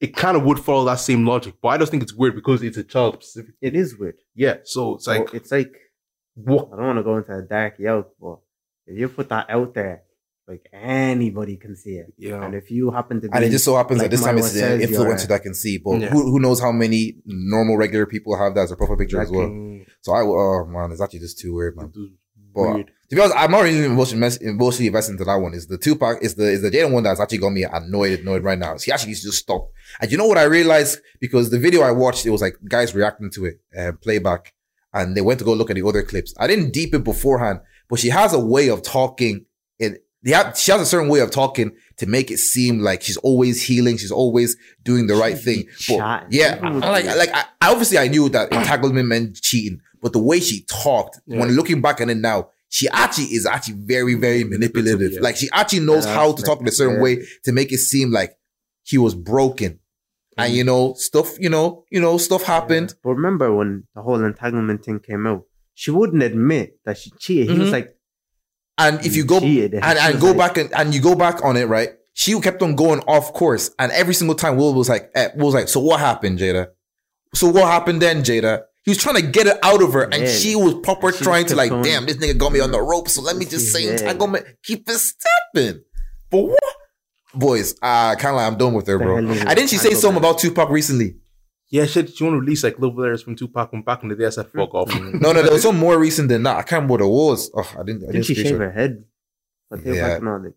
it kind of would follow that same logic. But I just think it's weird because it's a child specific. It is weird. Yeah. So it's like, But it's like what? I don't want to go into a dark yoke, but if you put that out there, like anybody can see it. Yeah. And if you happen to be, and it just so happens like that this time it's an influencer you're- that can see. But Yeah. who who knows how many normal regular people have that as a profile picture as well? So I oh man, it's actually just too weird, man. But weird. to be honest, I'm not really emotionally mes- emotionally invested into that one. Is the Tupac is the is the Jaden one that's actually got me annoyed annoyed right now. He actually needs to just stop. And you know what I realized because the video I watched, it was like guys reacting to it, uh, playback, and they went to go look at the other clips. I didn't deep it beforehand, but she has a way of talking. It they have, she has a certain way of talking to make it seem like she's always healing, she's always doing the right thing. But yeah, I- like like I, obviously I knew that entanglement meant cheating, but the way she talked, Yeah. when looking back on it now, she actually is actually very, very manipulative. Yeah. Like she actually knows Yeah, how to talk in a certain way to make it seem like he was broken. And Mm. you know, stuff, you know, you know, stuff happened. But remember when the whole entanglement thing came out, she wouldn't admit that she cheated. He was Mhm. like, And if you go and, and go back and, and you go back on it, right? She kept on going off course. And every single time Will was like, eh, Will was like, so what happened, Jada? So what happened then, Jada? He was trying to get it out of her, and Yeah. she was proper She trying to like, damn, this nigga got me on the rope, so let me just say, Yeah. entanglement, keep it stepping. But what? Boys, I kind of like I'm done with her, bro. I didn't she say something about Tupac recently? Yeah, she, she want to release like love letters from Tupac from back in the day. I said, fuck off. <laughs> No, no, there was some more recent than that. I can't remember what it was. Oh, I didn't. I Didn't didn't she screenshot. shave her head? But they Yeah. yeah. no, like,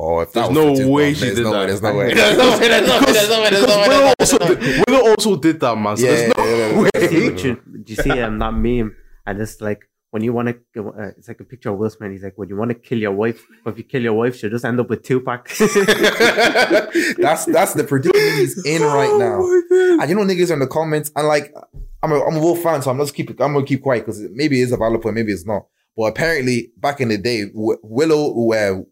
Oh, if There's was no for way she did no that. Way, <laughs> there's no way. There's no way. There's no way. There's no way. There's no way. Willow also, did, Willow also did that, man. So Yeah, there's no yeah, yeah, way. yeah. see do you see um, that meme? And it's like when you want to, uh, it's like a picture of Will Smith. He's like, when you want to kill your wife, but if you kill your wife, she'll just end up with Tupac. <laughs> that's that's the predicament he's in right now. And you know, niggas are in the comments, and like, I'm a, I'm a Wolf fan, so I'm just keep I'm gonna keep quiet because maybe it's a valid point, maybe it's not. But apparently, back in the day, w- Willow, uh,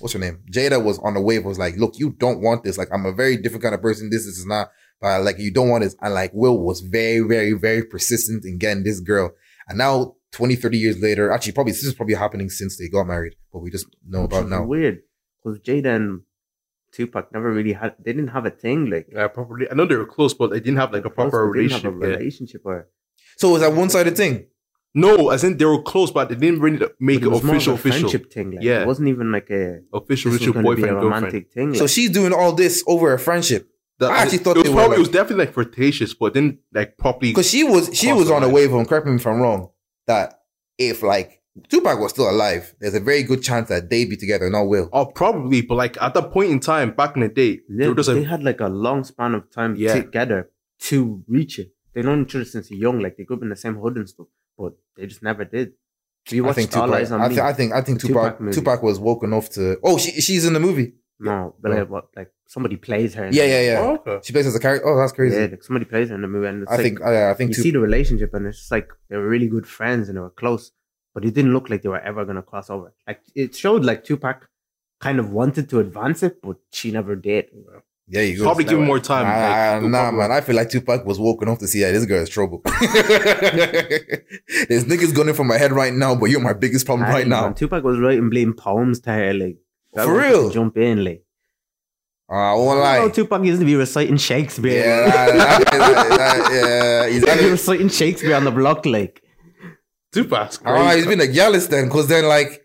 what's her name, Jada was on the wave. Was like, look, you don't want this. Like, I'm a very different kind of person. This is not, but like, you don't want this. And like, Will was very, very, very persistent in getting this girl. And now, 20, 30 years later, actually, probably this is probably happening since they got married, but we just know Which about is now. Weird, because Jada and Tupac never really had. They didn't have a thing like Yeah, probably. I know they were close, but they didn't have like a proper They didn't have relationship. a yeah. relationship or So was that one sided thing? No, as in they were close, but they didn't really make but it was more of official. a Official, friendship thing. Like, Yeah. it wasn't even like a official, this official gonna be a boyfriend girlfriend. romantic thing. Like, So she's doing all this over a friendship. That- I actually thought it was they were, probably, like- it was definitely like flirtatious, but then like properly. Because she was she was on a line. wave of, correct me if I'm wrong, that if like Tupac was still alive, there's a very good chance that they'd be together, not Will. Oh, probably, but like at that point in time, back in the day, they they, they like, had like a long span of time Yeah. together to reach it. They known each other since young. Like they grew up in the same hood and stuff, but they just never did. You I think Tupac. Eyes on I, Me? I think I think Tupac Tupac Tupac, was woke enough to. Oh, she she's in the movie. No, but No. like, what, like somebody plays her. Yeah, yeah, yeah. oh, okay. She plays as a character. Oh, that's crazy. Yeah, like somebody plays her in the movie, and it's I like, think I, I think you Tupac. see the relationship, and it's just like they were really good friends and they were close, but it didn't look like they were ever gonna cross over. Like it showed like Tupac kind of wanted to advance it, but she never did. Yeah, you go. Probably give him more time. Nah, like, nah, man. I feel like Tupac was woke enough to see that this girl is trouble. <laughs> There's niggas gunning for my head right now, but you're my biggest problem right now. man, Tupac was writing bleeding poems to her, like For real? to jump in, like. Uh, I won't Oh, lie. Tupac used to be reciting Shakespeare. Yeah, like. that- that- that- yeah, he's He's having- reciting Shakespeare on the block, like. Tupac's All right, crazy. he's been a gallus then, because then like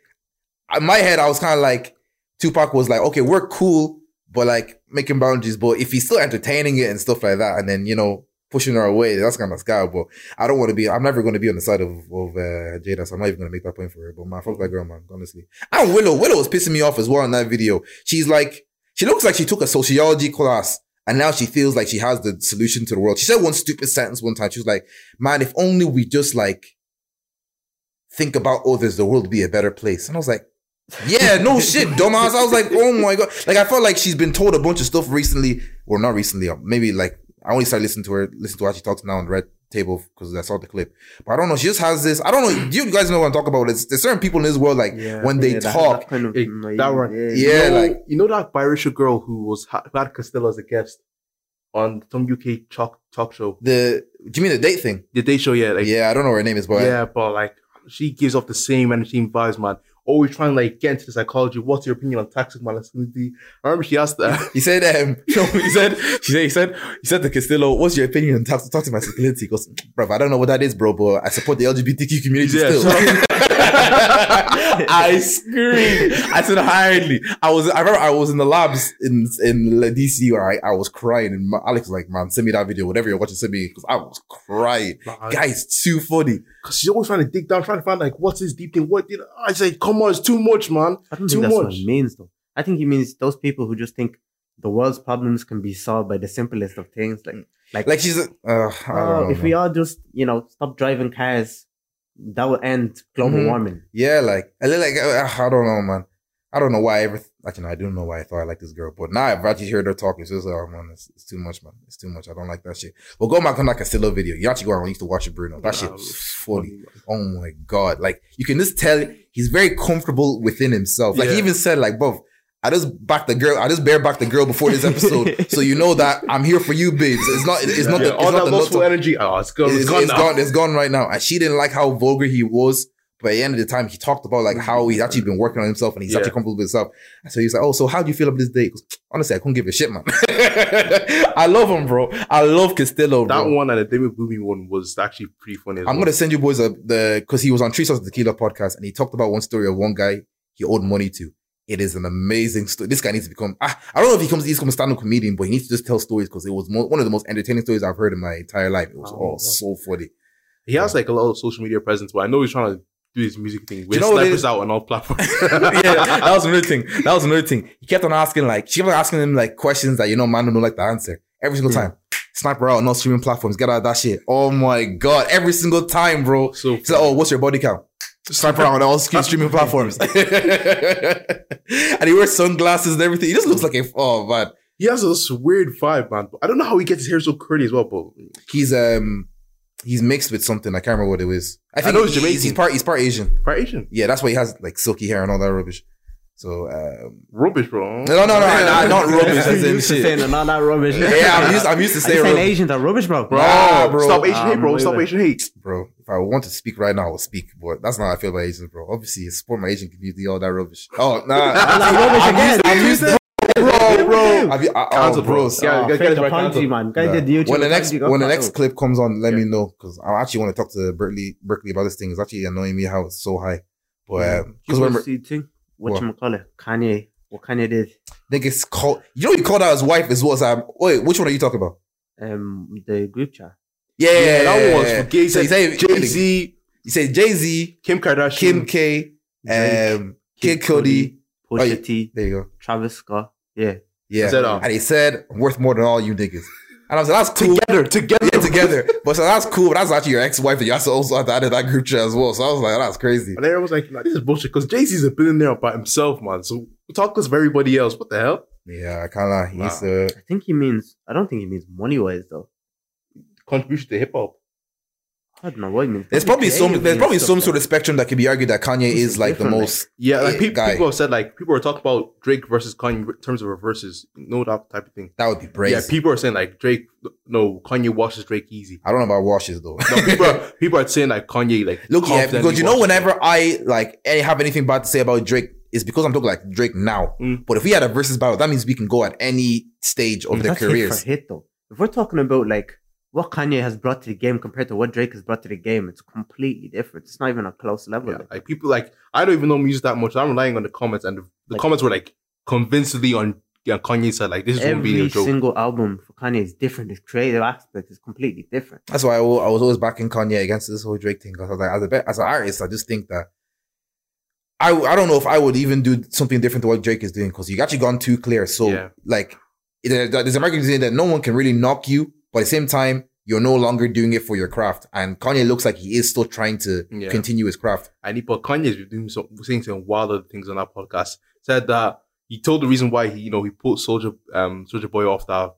in my head, I was kind of like Tupac was like, okay, we're cool, but like making boundaries. But if he's still entertaining it and stuff like that, and then you know pushing her away, that's kind of sky. But I don't want to be. I'm never going to be on the side of of uh, Jada, so I'm not even going to make that point for her. But man, fuck that girl, man. Honestly, and Willow, Willow was pissing me off as well in that video. She's like, she looks like she took a sociology class. And now she feels like she has the solution to the world. She said one stupid sentence one time. She was like, man, if only we just like think about others, the world would be a better place. And I was like, yeah, no <laughs> shit, dumbass. I was like, oh my god. Like I felt like she's been told a bunch of stuff recently, or not recently, maybe like I only started listening to her, listen to how she talks now on the red table because I saw the clip. But I don't know. She just has this. I don't know. Do you guys know what I'm talking about? It's, there's certain people in this world like when they Yeah, talk. that kind of Hey, naive, that one- yeah. Yeah, you know, like- you know that biracial girl who was ha- who had Castillo as a guest on some UK talk talk show. The do you mean the date thing? Did they show? Yeah, like yeah, I don't know what her name is, but yeah, but like she gives off the same energy and vibes, man. Always trying to like get into the psychology. What's your opinion on toxic masculinity? I remember she asked that. He said, um, <laughs> he said, she said, he said, he said to Castillo, what's your opinion on toxic, toxic masculinity? Because, bro, I don't know what that is, bro, but I support the LGBTQ community Yeah, still. so- <laughs> I screamed. I said, hardly. I was, I remember I was in the labs in, in DC where I, I was crying and Alex was like, man, send me that video, whatever you're watching, send me, because I was crying. Guys, too funny. Cause she's always trying to dig down, trying to find like what's his deep thing. What did I say? Come on, it's too much, man. I don't Too think that's what much. it means, though. I think he means those people who just think the world's problems can be solved by the simplest of things. Like, like, Like she's, uh, I don't oh, know, if we all just, you know, stop driving cars, that will end global Mhm. warming. Yeah, like, I like, uh, I don't know, man. I don't know why I ever, th- actually, no, I don't know why I thought I liked this girl, but now I've actually heard her talking. So it's like, oh man, it's, it's too much, man. It's too much. I don't like that shit. Well, go back on that Castillo video. You actually go on, I used to watch it, Bruno. That shit Nah, was funny. Oh my God. Like, you can just tell he's very comfortable within himself. Like, he even said, like, bruv, I just backed the girl. I just bare backed the girl before this episode. so you know that I'm here for you, babes. It's not, it's not, Yeah, the, it's all not that the lustful energy. Oh, it's gone. it's, It's gone it's gone. It's gone right now. And she didn't like how vulgar he was. But at the end of the time, he talked about like how he's actually been working on himself and he's Yeah. actually comfortable with himself. And so he's like, "Oh, so how do you feel about this day?" Goes, Honestly, I couldn't give a shit, man. <laughs> I love him, bro. I love Castillo, bro. That bro. one and the David Boomy one was actually pretty funny. I'm well. gonna send you boys a the because he was on Three Shots of Tequila podcast and he talked about one story of one guy he owed money to. It is an amazing story. This guy needs to become. I, I don't know if he comes. He's become a stand-up comedian, but he needs to just tell stories because it was one of the most entertaining stories I've heard in my entire life. It was Oh, all so funny. He has like a lot of social media presence, but I know he's trying to do his music thing. With you know snipers out on all platforms. <laughs> <laughs> yeah, that was another thing. That was another thing. He kept on asking like she kept on asking him like questions that you know man don't like the answer every single Yeah. time. Sniper out on all streaming platforms. Get out of that shit. Oh my god! Every single time, bro. so like, oh, what's your body count? Sniper out on all streaming platforms. <laughs> and he wears sunglasses and everything. He just looks like a oh man. he has this weird vibe, man. I don't know how he gets his hair so curly as well, but He's um he's mixed with something. I can't remember what it is. I think know he's he's, Jamaican. he's part he's part Asian. quite Asian. Yeah, that's why he has like silky hair and all that rubbish. So um Rubbish, bro. no no no, no not <laughs> rubbish. As <laughs> in used to shit. saying not that rubbish. Yeah, I'm used, I'm used to saying saying rubbish. Asians are rubbish, bro? Bro, Nah, bro. stop Asian hate, Um, bro. Stop. Asian hate. Bro, if I want to speak right now, I'll speak. But that's not how I feel about Asians, bro. Obviously, support my Asian community, all that rubbish. Oh, nah. <laughs> Like rubbish I'm again. used, I'm used to, bro, bro. I've, I, oh, Cancel, bro. bro. so- Yeah, Oh, guys, fake guys, man. Guy Nah. did the YouTube when the next when the next clip comes on, let Yeah. me know because I actually want to talk to Berkeley Berkeley about this thing. It's actually annoying me how it's so high. But because You when wanna see thing? What What? you call it? Kanye. What Kanye did? niggas called, you know, he called out his wife as well. So I'm, wait, which one are you talking about? Um, the group chat. Yeah, Yeah, that one was for gay. So he said Jay Z, You say Jay Z, Kim Kardashian, Kim K, Drake, um, Kid Cudi. Pusha Oh, yeah. T, There you go. Travis Scott. Yeah. Yeah, Said, uh, and he said, worth more than all you niggas." And I was like, "That's cool." together, together, Yeah, together. But so that's cool. But that's actually your ex-wife that you also also had to add that group chat as well. So I was like, that's crazy. And everyone was like, nah, this is bullshit because Jay Z's a billionaire by himself, man. So talk us for everybody else. What the hell? Yeah, I can't lie. He Wow. to. I think he means. I don't think he means money wise though. Contribution to hip hop. I don't know what you mean. There's probably some. There's and probably stuff some sort of spectrum that could be argued that Kanye This is is like the most. Yeah, like Eh, people, guy. people have said, like people are talking about Drake versus Kanye in terms of reverses, versus, you know that type of thing. That would be brave. Yeah, people are saying like Drake, no, Kanye washes Drake easy. I don't know about washes though. No, <laughs> people are people are saying like Kanye like Look, yeah, because you know, washes whenever I like any, have anything bad to say about Drake, it's because I'm talking like Drake now. Mm. But if we had a versus battle, that means we can go at any stage of that. their That's hit careers. for hit though. If we're talking about like what Kanye has brought to the game compared to what Drake has brought to the game, it's completely different. It's not even a close level. Yeah, like. like people like I don't even know music that much. I'm relying on the comments, and the, the Like- comments were like convincingly on yeah, Kanye's side. Like this is one being Every a joke. single album for Kanye is different. His creative aspect is completely different. That's why I, wa- I was always backing Kanye against this whole Drake thing. Because I was like, as a be- as an artist, I just think that I I don't know if I would even do something different to what Drake is doing because you actually gone too clear. So Yeah. like, there- there's an argument saying that no one can really knock you, but at the same time, you're no longer doing it for your craft. And Kanye looks like he is still trying to Yeah. continue his craft. and he but Kanye's been doing some saying some wild other things on that podcast. Said that he told the reason why he you know he put Soldier um Soldier Boy off the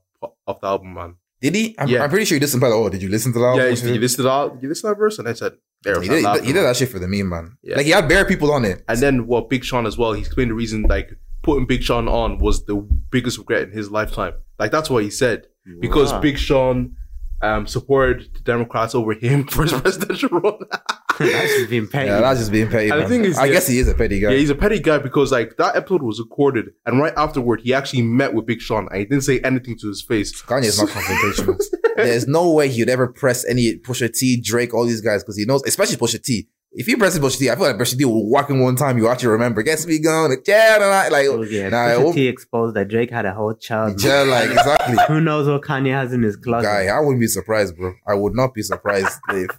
off the album, man. Did he? I'm, Yeah. I'm pretty sure he listened. By the oh, did you listen to that? yeah, album? he said, you listened to that you listened to that verse, and I said there he, did, he did that shit for the meme, man. Yeah. Like he had bare people on it. And then what Big Sean as well, he explained the reason like putting Big Sean on was the biggest regret in his lifetime. Like that's what he said. Because Wow. Big Sean um supported the Democrats over him <laughs> for his presidential run. <laughs> that's just being petty. Yeah, that's just being petty. And the thing is, I yeah- guess he is a petty guy. Yeah, he's a petty guy because like that episode was recorded, and right afterward, he actually met with Big Sean, and he didn't say anything to his face. Kanye is not <laughs> confrontational. There's no way he'd ever press any Pusha T, Drake, all these guys because he knows, especially Pusha T. If he presses Pusha T, I feel like Pusha T will walk in one time. You actually remember, gets me going, yeah, nah, nah, like, Oh, yeah, nah, Pusha oh. T exposed that Drake had a whole child. <laughs> yeah, like exactly. <laughs> Who knows what Kanye has in his closet? Guy, I wouldn't be surprised, bro. I would not be surprised <laughs> if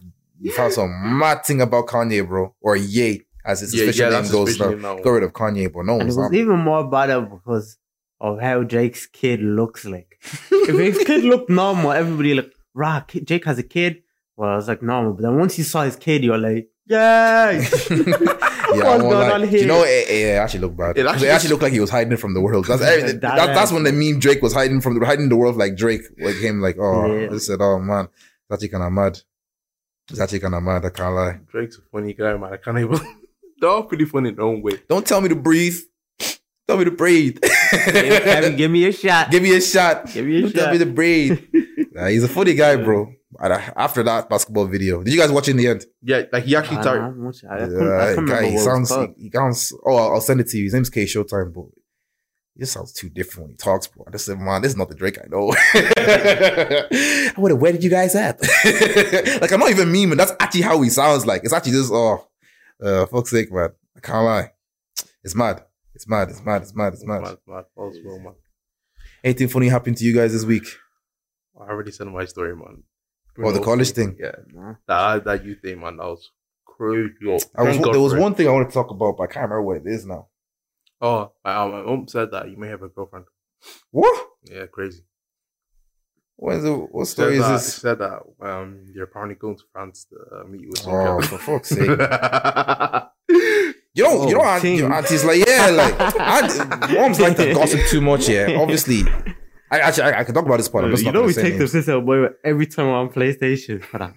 you found some mad thing about Kanye, bro, or Ye, as his Yeah, official yeah, name goes. Now. now. Got rid of Kanye, but no and it was not. even more bad because of how Drake's kid looks like. if his kid looked normal, everybody like, rah, Jake has a kid. Well, I was like normal, but then once you saw his kid, you're like, yay! <laughs> <laughs> Yeah, What's going lie. on Do You know, it, it actually looked bad. It It actually- actually, looked like he was hiding from the world. That's <laughs> everything. That that, that's when the meme Drake was hiding from the hiding the world like Drake. Like him, like oh, Yeah. I said, oh man, it's actually kind of mad. It's actually kind of mad. I can't lie. Drake's a funny guy, man. I can't even. They're all pretty funny in their own way. Don't tell me to breathe. Tell me to breathe. Kevin, give me a shot. Give me a shot. Give me a Don't tell me to breathe. Nah, he's a funny guy, bro. And After that basketball video, did you guys watch it in the end? Yeah, like he actually I, started. I, I, I, couldn't- I Yeah, couldn't guy, remember he what it was sounds. called. He, he sounds. Oh, I'll, I'll send it to you. His name's K Showtime, but he just sounds too different when he talks, bro. I just said, man, this is not the Drake I know. <laughs> <laughs> what? Where did you guys at? <laughs> like I'm not even memeing. That's actually how he sounds like. It's actually just oh, uh, fuck's sake, man. I can't lie. It's mad. It's mad. It's mad. It's mad. It's mad. Mad, mad, false well, man. Anything funny happened to you guys this week? I already said my story, man. Oh, the college thing. Yeah, Nah. that that you thing, man. That was crazy. I was, thank there was one thing I wanted to talk about, but I can't remember what it is now. Oh, my, uh, my mom said that you may have a girlfriend. What? Yeah, crazy. What is it? What Said story is that, this? Said that um, you're apparently going to France to uh, meet you with some Oh, for fuck's sake. <laughs> You know, you know, Oh, aunt, ting. your auntie's like, yeah, like, <laughs> aunt, moms like to gossip too much, yeah. Obviously, I actually, I, I can talk about this part. I'm just you not know gonna we say take the names. piss out boy every time on PlayStation <laughs> for that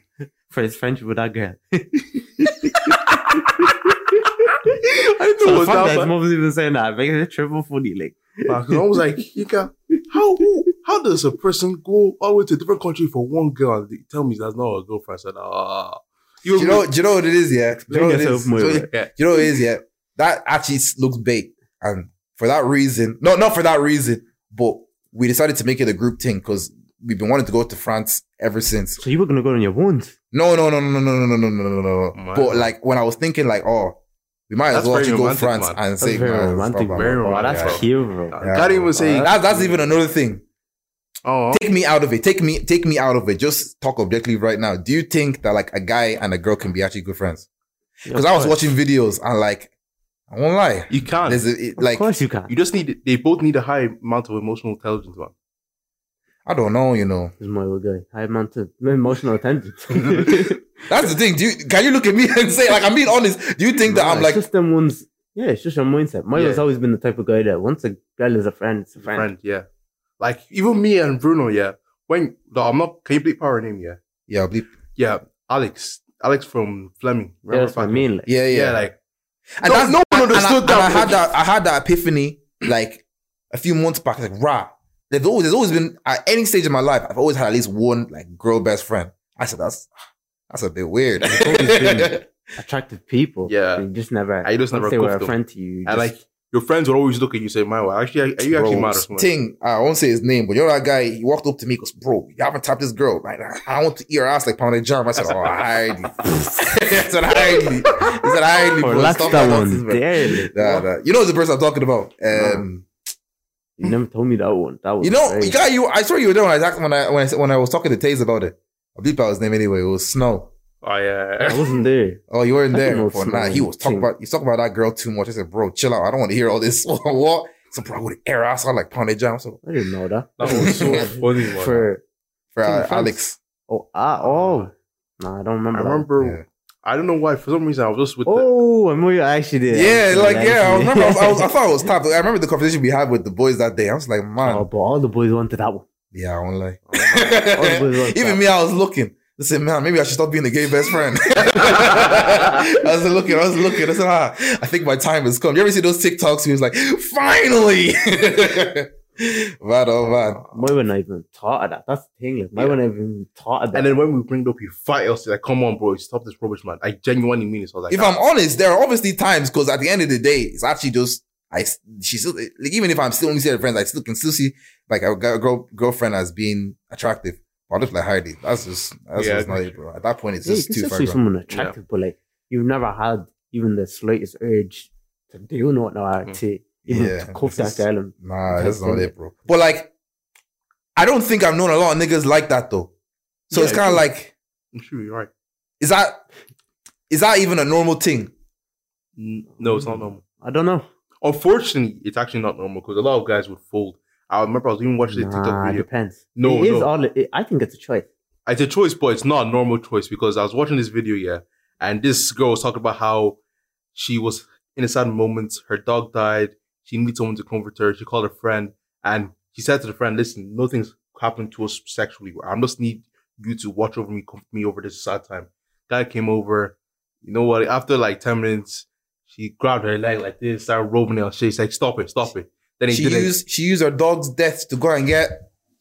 for his friendship with that girl. <laughs> <laughs> I didn't know so it the was fact that that his mom was even saying that makes it triple funny. Like, Because I was like, you can, how how does a person go all the way to a different country for one girl and they tell me that's not a girlfriend? I said, ah. Do you know, do you know what it is, yeah? Do you know what it yourself is? more, So, right? do Yeah. you know what it is, yeah? That actually looks bait. And for that reason, no, not for that reason, but we decided to make it a group thing because we've been wanting to go to France ever since. so you were gonna go on your ones. No, no, no, no, no, no, no, no, no, no, no, no. But like when I was thinking, like, oh, we might as well actually go romantic, France man. and That's say, very man, romantic, blah, blah, very blah, blah, Oh, romantic. that's yeah. cute, bro. I Yeah, can't even say. That's that's even another thing. Oh, Take me out of it. Take me take me out of it. Just talk objectively right now. Do you think that like a guy and a girl can be actually good friends? Because I was watching videos and like I won't lie. you can't. There's a, it, Of like course you can. You just need. They both need a high amount of emotional intelligence, man. I don't know, you know. This is my old guy. High amount of emotional attention. <laughs> <laughs> That's the thing. Do you, can you look at me <laughs> and say like I'm being honest? Do you think that Nah, I'm like just them ones. Yeah, it's just your mindset. Mine has Yeah. always been the type of guy that once a girl is a friend, it's a friend. Friend, yeah. Like even me and Bruno, yeah. When no, I'm not. Can you bleep power name? Yeah, yeah, bleep. yeah. Alex, Alex from Fleming. Yeah, Remember that's what I mean. Like, yeah, yeah, Yeah, like And No- that's, no one and- and I- understood and that, I had that. I had that epiphany like a few months back. Like, rah. There's always, there's always been at any stage of my life. I've always had at least one like girl best friend. I said that's that's a bit weird. It's always been- <laughs> attractive people. Yeah. You just never. I just never they were cuffed a friend to you. you and just- like your friends would always look at you and say, "My, well, actually, are you actually bro, mad or something?" Ting, I won't say his name, but you know that guy. He walked up to me, goes, "Bro, you haven't tapped this girl, right? I want to eat her ass like pounded jam." I said, "Oh, hardly." <laughs> I said, "Hardly." He said, "Hardly." or bro. that's Stop that one. bro." There. Nah, nah. You know the person I'm talking about. Um, You never told me that one. That was you know, crazy. you got you. I saw you were there when I was- when I when I, when I was talking to Taze about it. I bleep out his name anyway. It was Snow. Oh yeah. I wasn't there. Oh, you weren't there. don't know But Snow. nah, he was talking about. He's talking about that girl too much. I said, bro, chill out. I don't want to hear all this. <laughs> what? So, bro, with would air ass out like pounded jam. So I didn't know that. That was so <laughs> funny, man. For for uh, Alex, oh ah oh. No, I don't remember. I that. remember. yeah. I don't know why. For some reason, I was just with. the, Oh, I know you actually did. Yeah, actually, like yeah, I actually. remember. I, was, I, was, I thought it was top. I remember the conversation we had with the boys that day. I was like, man, Oh, but all the boys wanted that one. yeah, I won't lie. All the boys <laughs> wanted Even me, I was looking. I said, man, maybe I should stop being a gay best friend. <laughs> I was looking, I was looking. I said, ah, I think my time has come. You ever see those TikToks? He was like, finally. <laughs> man, oh man. Mine were not even taught of that. That's the thing. Like, mine Yeah. were not even taught of that. and then when we bring it up, you fight us. Like, come on, bro, stop this rubbish, man. I genuinely mean it. So I was like, If I'm honest, there are obviously times because at the end of the day, it's actually just I. She's still like even if I'm still only seeing her friends, I still can still see like a girl, girl girlfriend as being attractive. But I just like Heidi. That's just that's Yeah, just not it, bro. At that point, it's yeah, you just can too far. see gone. someone attractive, but like you've never had even the slightest urge to do not know how to even Yeah, to cuff this that is- girl. And, Nah, that's not it, bro. But like, I don't think I've known a lot of niggas like that though. So Yeah, it's kind of like, I'm sure you're right. is that is that even a normal thing? No, it's not normal. I don't know. Unfortunately, it's actually not normal because a lot of guys would fold. I remember I was even watching Nah, TikTok it video. depends. No, it is no. all. It, I think it's a choice. It's a choice, but it's not a normal choice because I was watching this video, yeah, and this girl was talking about how she was in a sad moment. Her dog died. She needed someone to comfort her. She called a friend, and she said to the friend, "Listen, nothing's happened to us sexually. I just need you to watch over me, comfort me over this sad time." Guy came over. You know what? After like ten minutes, she grabbed her leg like this, started rubbing it. on. She's like, "Stop it, stop it." Then he She did it. used she used her dog's death to go and get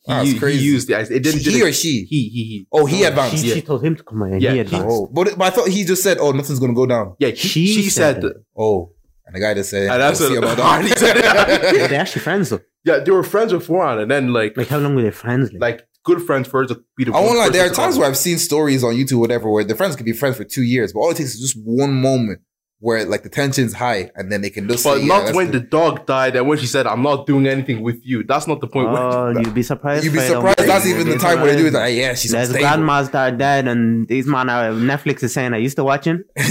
He, That's he crazy. used it. It didn't. he didn't- or she? He he he. Oh, he advanced. She, yeah. she told him to come out. and Yeah, he he- advanced. Oh, but, but I thought he just said, "Oh, nothing's gonna go down." Yeah, he, She she, said said. Oh, and the guy just said, And that's "We'll see a- about Hardy <laughs> that." said it. They're actually friends though. yeah, they were friends beforehand, and then like Like how long were they friends? Like, like good friends first to be the. I won't lie. There are times where I've seen stories on YouTube, whatever, where the friends could be friends for two years, but all it takes is just one moment where like the tension's high, and then they can just. But say, not that's when the- the dog died and when she said, "I'm not doing anything with you." That's not the point. oh, you'd be surprised. You'd be surprised. That's even the You'd time where they do it. surprised. Like, yeah, she's There's unstable. grandmas that are dead, and these man are Netflix is saying I used to watch him. you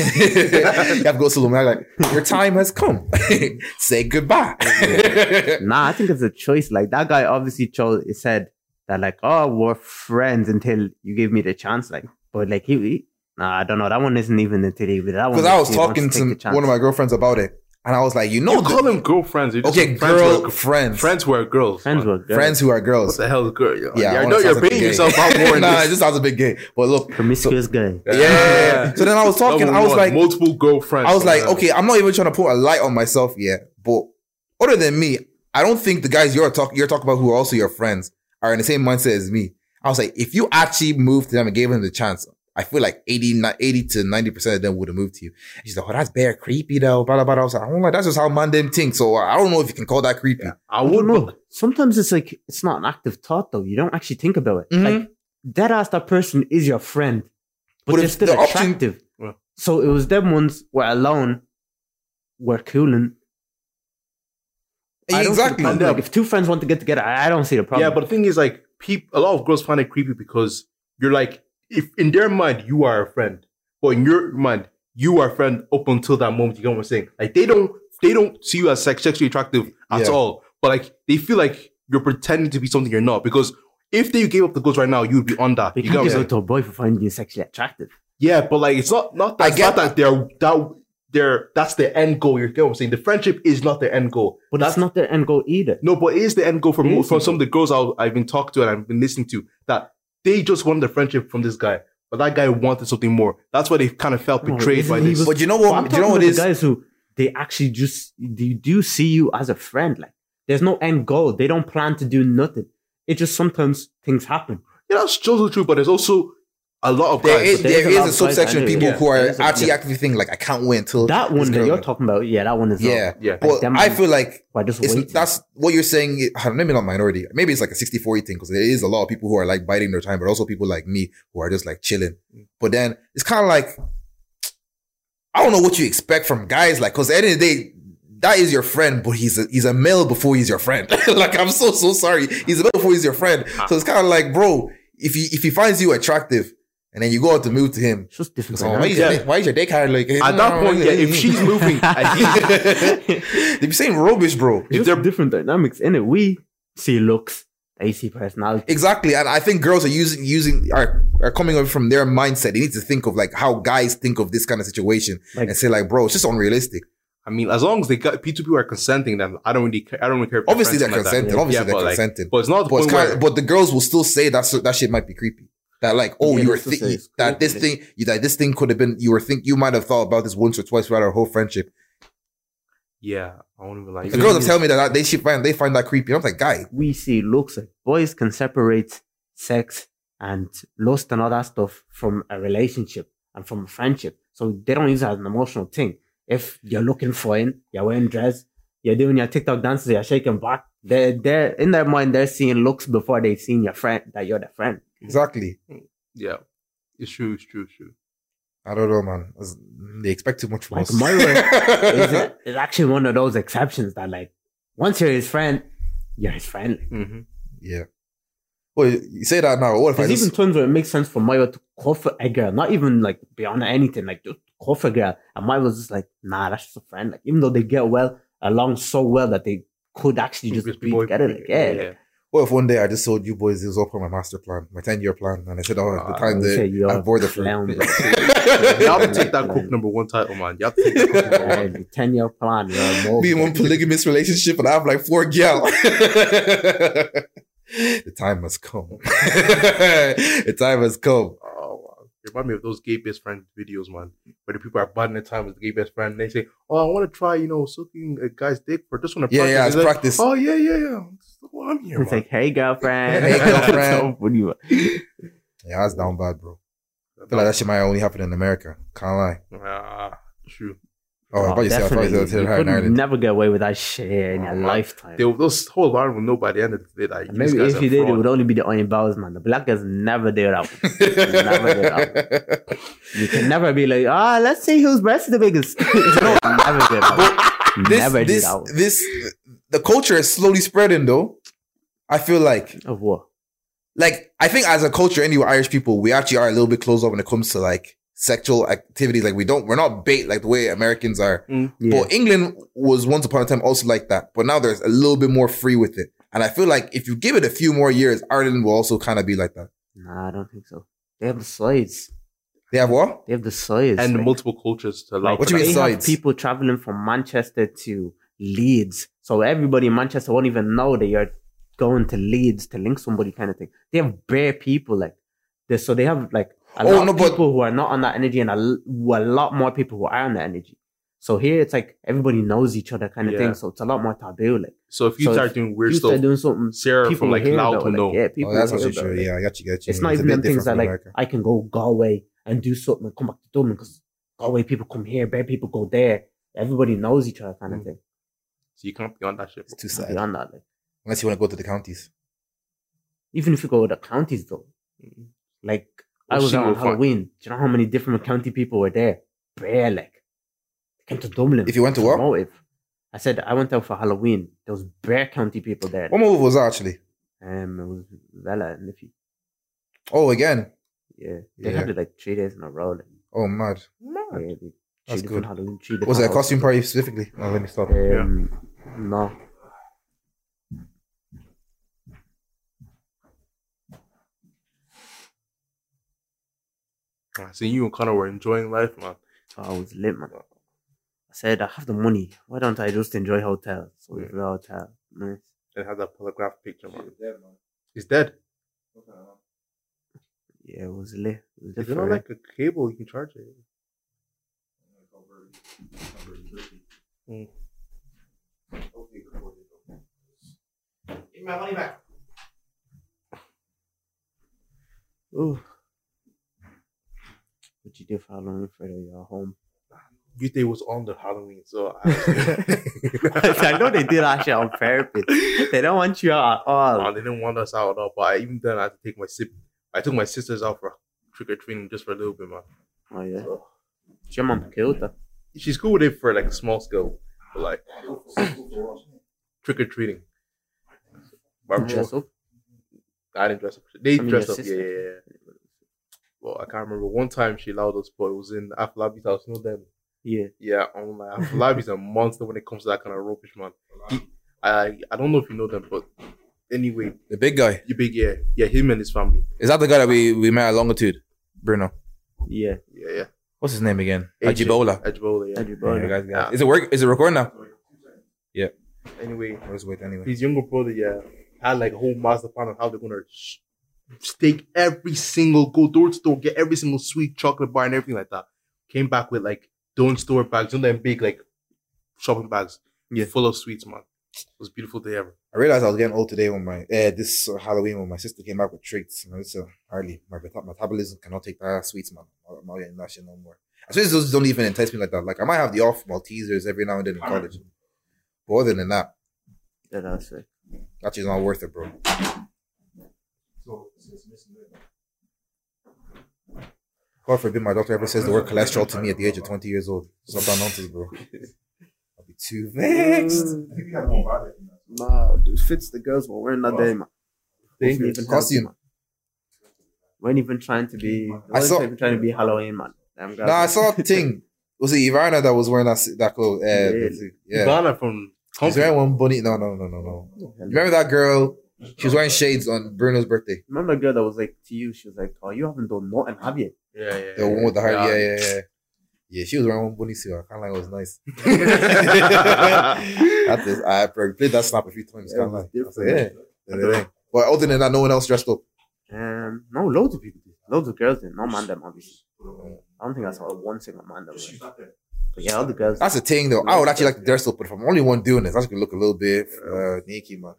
have to go to them like, your time has come. <laughs> Say goodbye. <laughs> Nah, I think it's a choice. Like that guy obviously chose. It said that like, oh, we're friends until you give me the chance. Like, but like he, he nah, I don't know. That one isn't even until he. That one Because I was talking take to one of my girlfriends about it, and I was like, you know, you the- call them girlfriends. You're just okay, friends who are- girl friends, friends who are girls. friends man. were good. friends who are What girls. the hell is girl? Yeah, Yeah, I wanna know you're sound like a paying gay. yourself out <laughs> more. nah, this. it just sounds a bit gay. But look, promiscuous guy. yeah, yeah, yeah. So then I was talking. Number I was one, like, multiple girlfriends. I was like, okay, I'm not even trying to put a light on myself yet, but other than me, I don't think the guys you're talking you're talking about who are also your friends are in the same mindset as me. I was like, if you actually moved to them and gave them the chance, I feel like 80, 80 to 90% of them would have moved to you. And she's like, oh, that's bare creepy though, blah, blah, blah. I was like, I don't know, that's just how man them think. So I don't know if you can call that creepy. I I would don't know. Sometimes it's like it's not an active thought though. You don't actually think about it. Mhm. Like that ass that person is your friend, but, But they're still the option- attractive. Well. So it was them ones were alone, were cooling. I don't see the Exactly. problem. Like if two friends want to get together, I I don't see the problem. yeah, but the thing is, like, peop, a lot of girls find it creepy because you're like, if in their mind you are a friend, but in your mind you are a friend up until that moment. You get what I'm saying? Like they don't, they don't see you as sex- sexually attractive at Yeah. all. But like they feel like you're pretending to be something you're not because. If they gave up the ghost right now, you would be on that. But You you get can't what give saying? out to a boy for finding you sexually attractive. Yeah, but like it's not not I that, it's get not that they're that they're that's the end goal. You get what I'm saying? The friendship is not the end goal. But that's not the end goal either. No, but it is the end goal for It mo- is from some of the girls I've, I've been talking to and I've been listening to that they just wanted the friendship from this guy, but that guy wanted something more. That's why they kind of felt betrayed isn't by this. was- But you know what? I'm you know talking what it is? guys who they actually just they do see you as a friend. Like there's no end goal. They don't plan to do nothing. It just sometimes things happen. yeah, that's also true, but there's also a lot of There guys. is, there there is a is a subsection of people anyway. who are Yeah, there is a- actually yeah. actively thinking like, I can't wait until That one that you're talking about, yeah, that one is uh, Yeah, yeah. Like but them I feel like who just it's, that's what you're saying. I don't know, Maybe not minority. Maybe it's like a 60 40 thing because there is a lot of people who are like biding their time, but also people like me who are just like chilling. But then it's kind of like, I don't know what you expect from guys. Like, because at the end of the day, that is your friend, but he's a, he's a male before he's your friend. <laughs> like, I'm so, so sorry. He's a male before he's your friend. Ah. So it's kind of like, bro, if he, if he finds you attractive and then you go out to move to him, it's just different. so why, is your, Yeah. dick- why is your dick hard? Like, At that <laughs> point, yeah, if <laughs> she's moving, and he- they be saying rubbish, bro. It's they're- different dynamics in it. We see looks, they see personality. Exactly, and I think girls are using using are are coming up from their mindset. They need to think of like how guys think of this kind of situation Like- and say like, bro, it's just unrealistic. I mean, as long as they got P2P are consenting, then I don't really, care, I don't really care. Obviously, they're friends like that. consenting. Obviously, they're but like- consenting. but it's not the But it's point kind where of, but the girls will still say that that shit might be creepy. That like, oh, Yeah, you were that's what thi- it's that this thing, you, that this thing could have been. You were think you might have thought about this once or twice throughout our whole friendship. yeah, I won't even lie. The girls have told me that they should find they find that creepy. I'm like, guy, We see looks like boys can separate sex and lust and all that stuff from a relationship and from a friendship. So they don't use it as an emotional thing. If you're looking fine, you're wearing dress, you're doing your TikTok dances, you're shaking back. They're, they're in their mind, they're seeing looks before they've seen your friend that you're the friend. exactly. Yeah, it's true, it's true, it's true. I don't know, man. It's- They expect too much from Like us. Myra <laughs> is, it, is actually one of those exceptions that like once you're his friend, you're his friend. hmm yeah. Well, you say that now. What if I just even times where it makes sense for Myra to call for a girl, not even like beyond anything, like just for a girl. And Myra was just like, nah, that's just a friend. Like even though they get well along so well that they could actually just Just be boy- together. Like, yeah, like, What if one day I just told you boys it was all part of my master plan, my 10 year plan, and I said, oh, the Ah, time you say that you're I'm bored of clown. <laughs> You have to take that cook number one title, man. You have to take that cook number one. The 10 year plan. You're. Be in one polygamous relationship and I have like four gal. <laughs> the time has come. <laughs> the time has come. Wow. You remind me of those gay best friend videos, man, where the people are biding their time with the gay best friend. And they say, "Oh, I want to try, you know, sucking a guy's dick for just want to Yeah, practice." yeah, It's it's like, practice. Oh, yeah, yeah, yeah. I'm here, It's man. like, hey girlfriend. Hey, girlfriend. <laughs> So funny, man. Yeah, that's down bad, bro. I feel like that shit might only happen in America. Can't lie. Ah, true. Oh, I thought you said I thought you definitely. said You could Ireland. never get away with that shit in your Oh, man. lifetime. They, those whole alarm will know by the end of the day that these Maybe if you did, it would only be the onion bows, man. The black guys never do that. <laughs> Never did that. You can never be like, ah, let's see whose breast is the biggest. <laughs> never did that. this, never did this, that. one. this, the culture is slowly spreading though. I feel like, Of what? like, I think as a culture, anyway, Irish people, we actually are a little bit closed up when it comes to like sexual activities. Like, we don't, we're not bait like the way Americans are. Mm. Yeah. But England was once upon a time also like that. But now there's a little bit more free with it. And I feel like if you give it a few more years, Ireland will also kind of be like that. Nah, I don't think so. They have the sides. They have what? They have the sides. and like- multiple cultures to allow. Like, What do you mean sides? people traveling from Manchester to Leeds. So everybody in Manchester won't even know that you're going to Leeds to link somebody kind of thing. They have bare people like this. So they have like a Oh, lot no, of but- people who are not on that energy and a lot more people who are on that energy. So here it's like everybody knows each other kind of Yeah. thing. So it's a lot more taboo. Like So if you So start if doing weird you stuff, start doing something Sarah people from like hear loud about, to like, know. Yeah, people Oh, that's hear actually about, true. like, Yeah, I got you, got you. it's not a even them things that from like America. I can go Galway and do something and come back to Dublin because Galway people come here, bare people go there. Everybody knows each other kind of Mm. thing. So you can't be on that shit. It's too And sad. Beyond that, like Unless you want to go to the counties. even if you go to the counties though, like I was out on Halloween. Do you know how many different county people were there? Bare like came to Dublin. If you went to work, Motive. I said I went out for Halloween. There was bare county people there. What movie was that actually? Um, it was Vela and Niffy. Oh, again. Yeah, they Yeah. had it like three days in a row. Like, Oh, mad. yeah, That's good. Halloween. Was it a costume party specifically? Oh, let me stop. Um, no. I see you and Connor were enjoying life, man. So I was lit, man. I said, I have the money. Why don't I just enjoy hotels? So we Yeah. flew hotel. Nice. And had that holograph picture, man. He's dead. man. Yeah, it was lit. It was lit Is it not like a cable you can charge it? Mm. Give me my money back. Ooh. What you do for Halloween for your uh, home? Youth Day was on the Halloween, so I, <laughs> <laughs> I know they did shit on purpose. They don't want you out at all. Oh, they didn't want us out at all. But I, even then, I had to take my sip. I took my sisters out for trick or treating just for a little bit, man. Oh yeah. Your mom killed her. She's cool with it for like a small scale, but like <clears throat> trick or treating. Dress up. I didn't dress up. They I mean, dressed up, yeah, yeah, yeah. Well, I can't remember. One time she allowed us, but it was in Aflabi's house. You know them? Yeah. Yeah, I'm like Aflabi's a monster when it comes to that kind of rubbish, man. He, I I don't know if you know them, but anyway, The big guy. you big yeah, yeah, him and his family. Is that the guy that we, we met at Longitude? Bruno. Yeah. Yeah, yeah. What's his name again? AJ. Ajibola. Ajibola, yeah. Andrew Yeah, guys, guys. Yeah. Is it work? Is it recording now? Yeah. Anyway, Let's wait anyway. his younger brother, yeah, had like a whole master plan on how they're gonna sh- stake every single, go door to door, get every single sweet chocolate bar and everything like that. Came back with like don't store bags, you know them big like shopping bags, Yeah. full of sweets, man. It was a beautiful day ever. I realized I was getting old today when my uh, this uh, Halloween when my sister came back with treats. And I said, hardly my meta- metabolism cannot take that sweets, man. I'm not getting that shit no more. I suppose those don't even entice me like that. Like I might have the off Maltesers every now and then in college. But other than that, Yeah, that's it. that shit's not worth it, bro. God forbid my doctor ever says the word cholesterol to me at the age of 20 years old. Stop that nonsense, bro. I'll be too vexed. Nah, dude, fits the girls were wearing that day, man. Dangerous. Even Costume. man. Weren't even trying to be. I I saw- saw even trying to be Halloween, man. Damn. Nah, I saw a <laughs> thing. Was it Ivana that was wearing that that clothes? Uh, Really? yeah. Ghana from She's wearing Compton. one bunny. No, no, no, no, no. You remember that girl? She was wearing shades on Bruno's birthday. Remember the girl that was like to you? She was like, "Oh, you haven't done nothing, have you?" Yeah, yeah. The one with the heart. Yeah, Yeah. yeah, yeah. Yeah, she was wearing one bunny suit. I kind of like it was nice. <laughs> that is, I played that snap a few times. Yeah, Can't lie. I was was like, yeah. yeah, yeah. But other than that, no one else dressed up. Um, no, loads of people did. Loads of girls did. No man them, obviously. I don't think I saw one single man them. But yeah, all the girls. That's the thing, though. I would actually like to dress up, but if I'm only one doing this, that's gonna look a little bit uh, sneaky, man.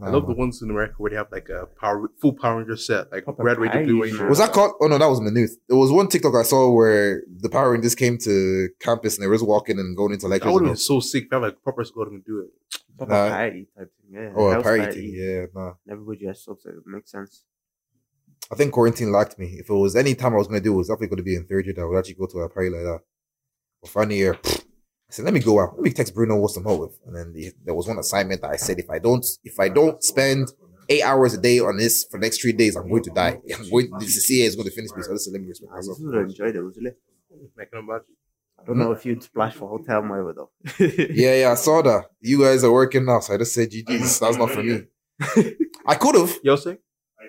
Like, very girls did. I love the um, ones in America where they have like a power, full Power Ranger set, like Proper red, white, blue. Ranger. Was that called? Oh no, that was Maynooth. There was one TikTok I saw where the Power Rangers came to campus and they was walking and going into That lectures. would and have been so sick. If I have like proper squad and do it. Proper Nah. party type thing. Yeah. all. Oh, a house party thing. Yeah, nah. Everybody dressed up, so it makes sense. I think quarantine lacked me. If it was any time I was going to do, it was definitely going to be in third year that I would actually go to a party like that. But final year, pfft, I said, let me go out. Let me text Bruno what's some help with. And then the, there was one assignment that I said, if I don't, if I don't spend eight hours a day on this for the next three days, I'm going to die. <laughs> I'm going, the CA is going to finish me. So listen, let me respect I myself. just would have enjoyed it, wasn't it? I. I don't know if you'd splash for hotel Moira though. <laughs> Yeah, yeah, I saw that. You guys are working now. So I just said, GG's. That's not for me. <laughs> I could have. You say?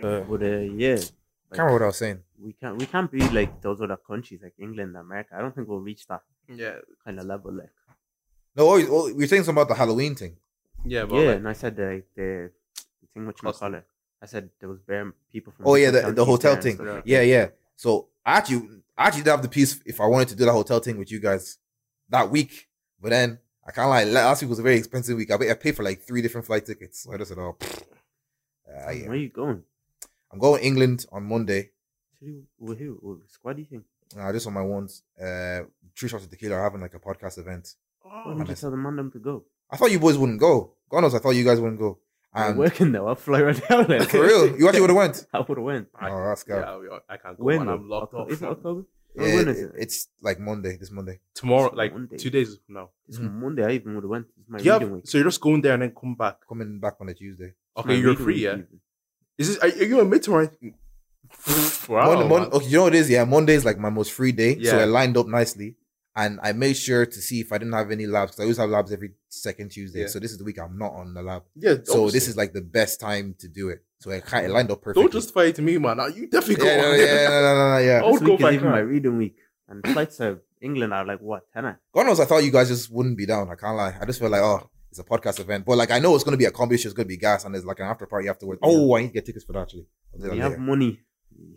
but uh, yeah, can't remember what I was saying. We can't we can't be like those other countries like England, America. I don't think we'll reach that Yeah, kind of level. Like No, oh, oh, we were saying something about the Halloween thing. yeah, but yeah, like, and I said the the, the thing which you Custom. call it. I said there was bare people from. Oh yeah, the, the hotel thing. stuff like. Yeah, yeah. So I actually, I actually did have the piece if I wanted to do the hotel thing with you guys that week, but then I kind of like last week was a very expensive week. I, paid- I paid for like three different flight tickets. So I just said, oh. Uh, yeah. Where are you going? I'm going England on Monday. To do- With who? With squaddy thing? Uh, just on my ones. Uh, Three shots of tequila are having like a podcast event. Why oh, didn't you tell the man them to go? I thought you boys wouldn't go. God knows, I thought you guys wouldn't go. I'm working though. I'll fly right down there. for real, you actually would have went. <laughs> I would have went. Oh, that's good. yeah, I can't go. When? man. I'm locked Octo- off. Is it October? Or Yeah, when is it? It's like Monday, this Monday. Tomorrow, like Monday. two days from now. It's Mhm. Monday. I even would have went. It's my Yeah, reading week. so you're just going there and then come back. Coming back on a Tuesday. Okay, you're free, yeah. even. Is this? Are, are you a midterm? Or anything? wow, Mon- Mon- man. okay, you know what it is? Yeah, Monday is like my most free day. So I lined up nicely. And I made sure to see if I didn't have any labs because I always have labs every second Tuesday. Yeah. So this is the week I'm not on the lab. yeah. So obviously. this is like the best time to do it. So I kind of lined up perfectly. Don't justify it to me, man. You definitely yeah, go. yeah, yeah, no, no, no, no, yeah. Oh, This would go week is even my reading week, and flights to England are like what ten? God knows I thought you guys just wouldn't be down. I can't lie. I just feel like, oh, it's a podcast event. But like I know it's gonna be a comedy it's gonna be gas, and there's like an after party afterwards. Oh, I need to get tickets for that actually. I'll do that You have later. money.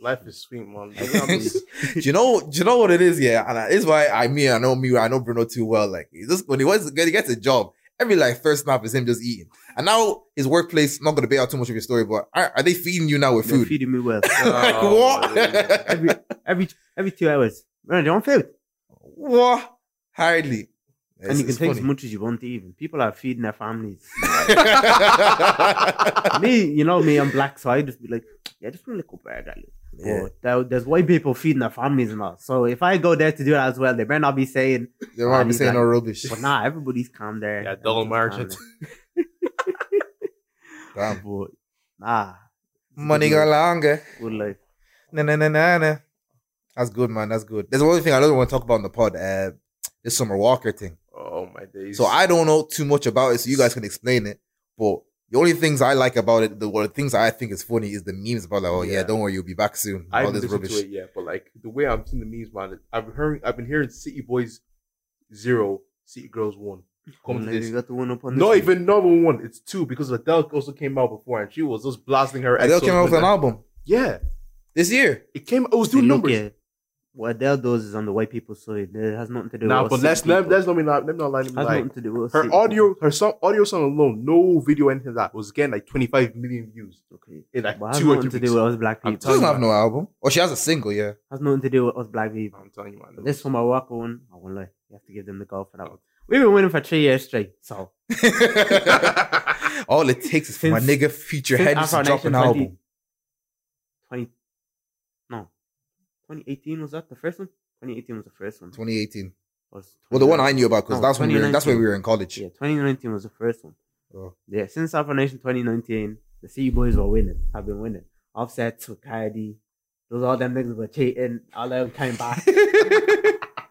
Life is sweet, man. <laughs> do you know? Do you know what it is? Yeah, and it's why I mean I know me, I know Bruno too well. Like he just when he was when he gets a job, every like first snap is him just eating. And now his workplace. Not gonna bait out too much of your story, but are, are they feeding you now with They're food? feeding me well. <laughs> Oh, like Oh, what? every every every two hours. Man, don't want food? what? Hardly. And you can it's take as much as you want. Even people are feeding their families. <laughs> me, you know me, I'm black, so I just be like, yeah, just one little burger. Yeah. But there, there's white people feeding their families and all. So if I go there to do it as well, they better not be saying, They might Ah, be saying like- no rubbish. but nah, everybody's calm there. Yeah, double Everybody's margin. calm <laughs> Damn. But nah, Money go longer. good life. Na na na na na. That's good, man. That's good. There's one thing I don't want to talk about on the pod. Uh, this Summer Walker thing. Oh my days. So I don't know too much about it, so you guys can explain it. But the only things I like about it, the, the things I think is funny, is the memes about like, oh yeah, Yeah. don't worry, you'll be back soon. I All haven't this rubbish. to it yet, but like the way I'm seeing the memes, man, I've heard, I've been hearing City Boys zero, City Girls one. Come to Lady got the one up on Not this even number one. It's two because Adele also came out before and she was just blasting her. Adele came out with an album Yeah, this year. it came. It was See, doing look, numbers. Yeah, what Adele does is on the white people's side. It has nothing to do Nah, with but us let's let, people. let's let me not let me not lie. Me has lie. nothing to do with Her city audio, her song, audio song alone, no video, anything like that was getting like 25 million views. Okay. in like But has two or nothing three to do weeks. with us black people. She doesn't have no album. Oh, she has a single, yeah. Has nothing to do with us black people. I'm telling you, man. This from our work on, I won't lie. You have to give them the go for that one. We've been winning for three years straight. So <laughs> All it takes is for my nigga Future since Head to Afro drop an Nation 20 album. 20 no. 2018 was that the first one? 2018 was the first one. 2018. Was Well, the one I knew about because No, that's when we were, that's when we were in oh, college. Yeah, 2019 was the first one. Oh. Yeah, since Afro Nation 2019, the City Boys were winning, have been winning. Offset to Cardi, those all them niggas were cheating, all them came back. <laughs>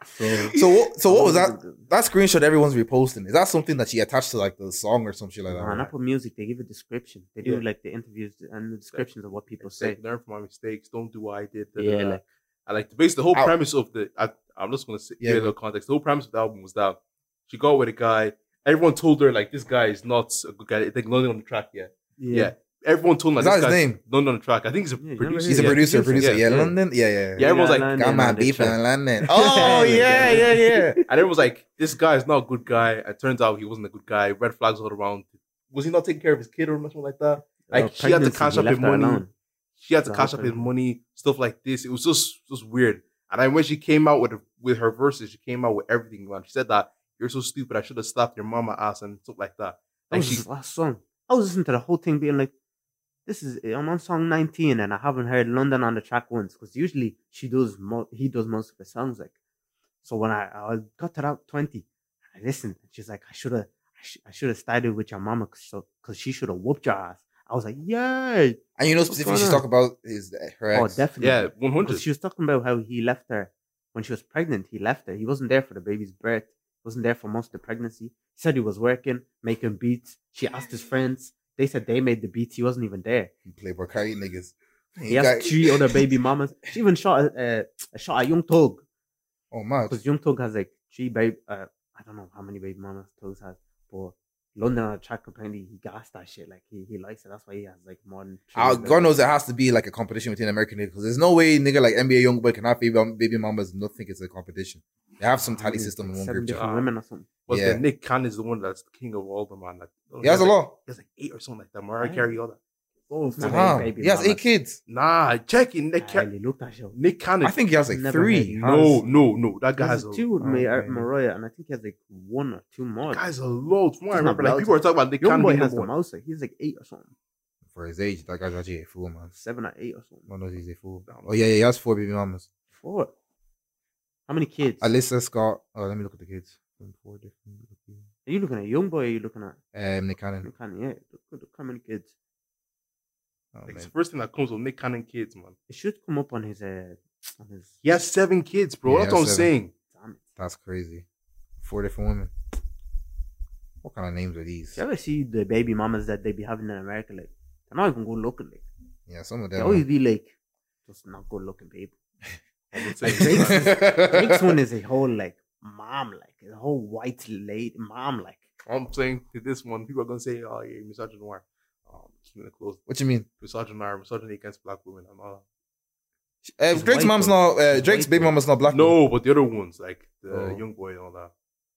So, So what? So what was that? <laughs> That screenshot everyone's reposting. Is that something that she attached to like the song or some shit like that? Man, Apple Music, they give a description. They do Yeah. like the interviews and the descriptions of what people say, say. learn from my mistakes. Don't do what I did. da, da, Yeah, da. like I like the base. The whole Ow. premise of the. I, I'm just gonna say, Yeah. give a little context. The whole premise of the album was that she got with a guy. Everyone told her like this guy is not a good guy. They London on the track. Yeah, yeah. Everyone told her like, that this his name? London on the track. I think he's a Yeah, producer. He's a producer, producer, producer. Yeah, yeah. London. Yeah, yeah. Yeah, everyone's like, London Got my on beef track. in London. <laughs> Oh yeah, yeah, yeah. <laughs> And everyone was like, this guy is not a good guy. It turns out he wasn't a good guy. Red flags all around. was he not taking care of his kid or something like that? Like Uh, she had to pregnancy, cash up his money. alone. She had to cash up his money, stuff like this. It was just just weird. And then when she came out with her, with her verses, she came out with everything. Man, she said that you're so stupid. I should have slapped your mama ass and stuff like that. That Like was she, his last song. I was listening to the whole thing, being like, "This is I'm on song 19, and I haven't heard London on the track once." Because usually she does, mo- he does most of the songs. Like, so when I, I got to that 20, I listened. And she's like, "I should have, I, sh- I should have started with your mama, because so, cause she should have whooped your ass." I was like, "Yeah, And you know specifically she's talking about is uh, her oh, definitely." yeah, one hundred. She was talking about how he left her when she was pregnant. He left her. He wasn't there for the baby's birth. Wasn't there for most of the pregnancy. He said he was working, making beats. She asked his friends. They said they made the beats. He wasn't even there. Playboi Carti niggas. He has three other baby mamas. She even shot a, a shot at Young Thug Oh my! because Young Thug has like three baby. Uh, I don't know how many baby mamas Thug has, but London on a track apparently he gassed that shit. Like he, he likes it. That's why he has like more than. three Uh. God knows it has to be like a competition between American niggas because there's no way nigga like NBA young boy can have baby baby mamas not think it's a competition. They have some tally Like system in one Seven group chat. different women or something. Was yeah. Nick Cannon is the one that's the king of all the man. Like, He has a like, lot. He has like eight or something like that. Mariah Yeah. Carey, all that. Oh, It's not fuck. eight Wow. baby He has eight kids. Nah, check it. Nick, I Ca- hardly looked at show. Nick Cannon. I think he has like Never three. heard. no, no, no. That guy has has a, two with Mar- Okay. Mariah, and I think he has like one or two more. guy's a load. From what I He's not remember, like people are talking about Nick Young Cannon boy being has number the one. most. Like, he's like eight or something, For his age, that guy's actually a fool, man. seven or eight or something. No, no, he's a fool. Oh yeah, yeah, he has four baby mamas. Four. How many kids? Alyssa Scott. Oh, let me look at the kids. Four different. Are you looking at young boy? Or are you looking at? Um, Nick Cannon. Look, yeah, look, look how many kids. Oh, Like, it's the first thing that comes with Nick Cannon kids, man. It should come up on his uh on his. He has seven kids, bro. Yeah, That's what I'm seven. saying. Damn it. That's crazy. Four different women. What kind of names are these? Do you ever see the baby mamas that they be having in America? Like, they're not even good looking. Like, Yeah, some of them. they always be like, just not good looking people. <laughs> I would Like say. Drake's, <laughs> Drake's one is a whole like mom, like a whole white lady mom, like. I'm saying to this one, people are gonna say, "Oh, yeah, misogynoir." Um, just gonna close what you mean? misogynoir, misogyny against black women and all Uh, Drake's mom's not. Uh, Drake's baby though. mama's not black. that. No, but the other ones, like the Oh. young boy and all that.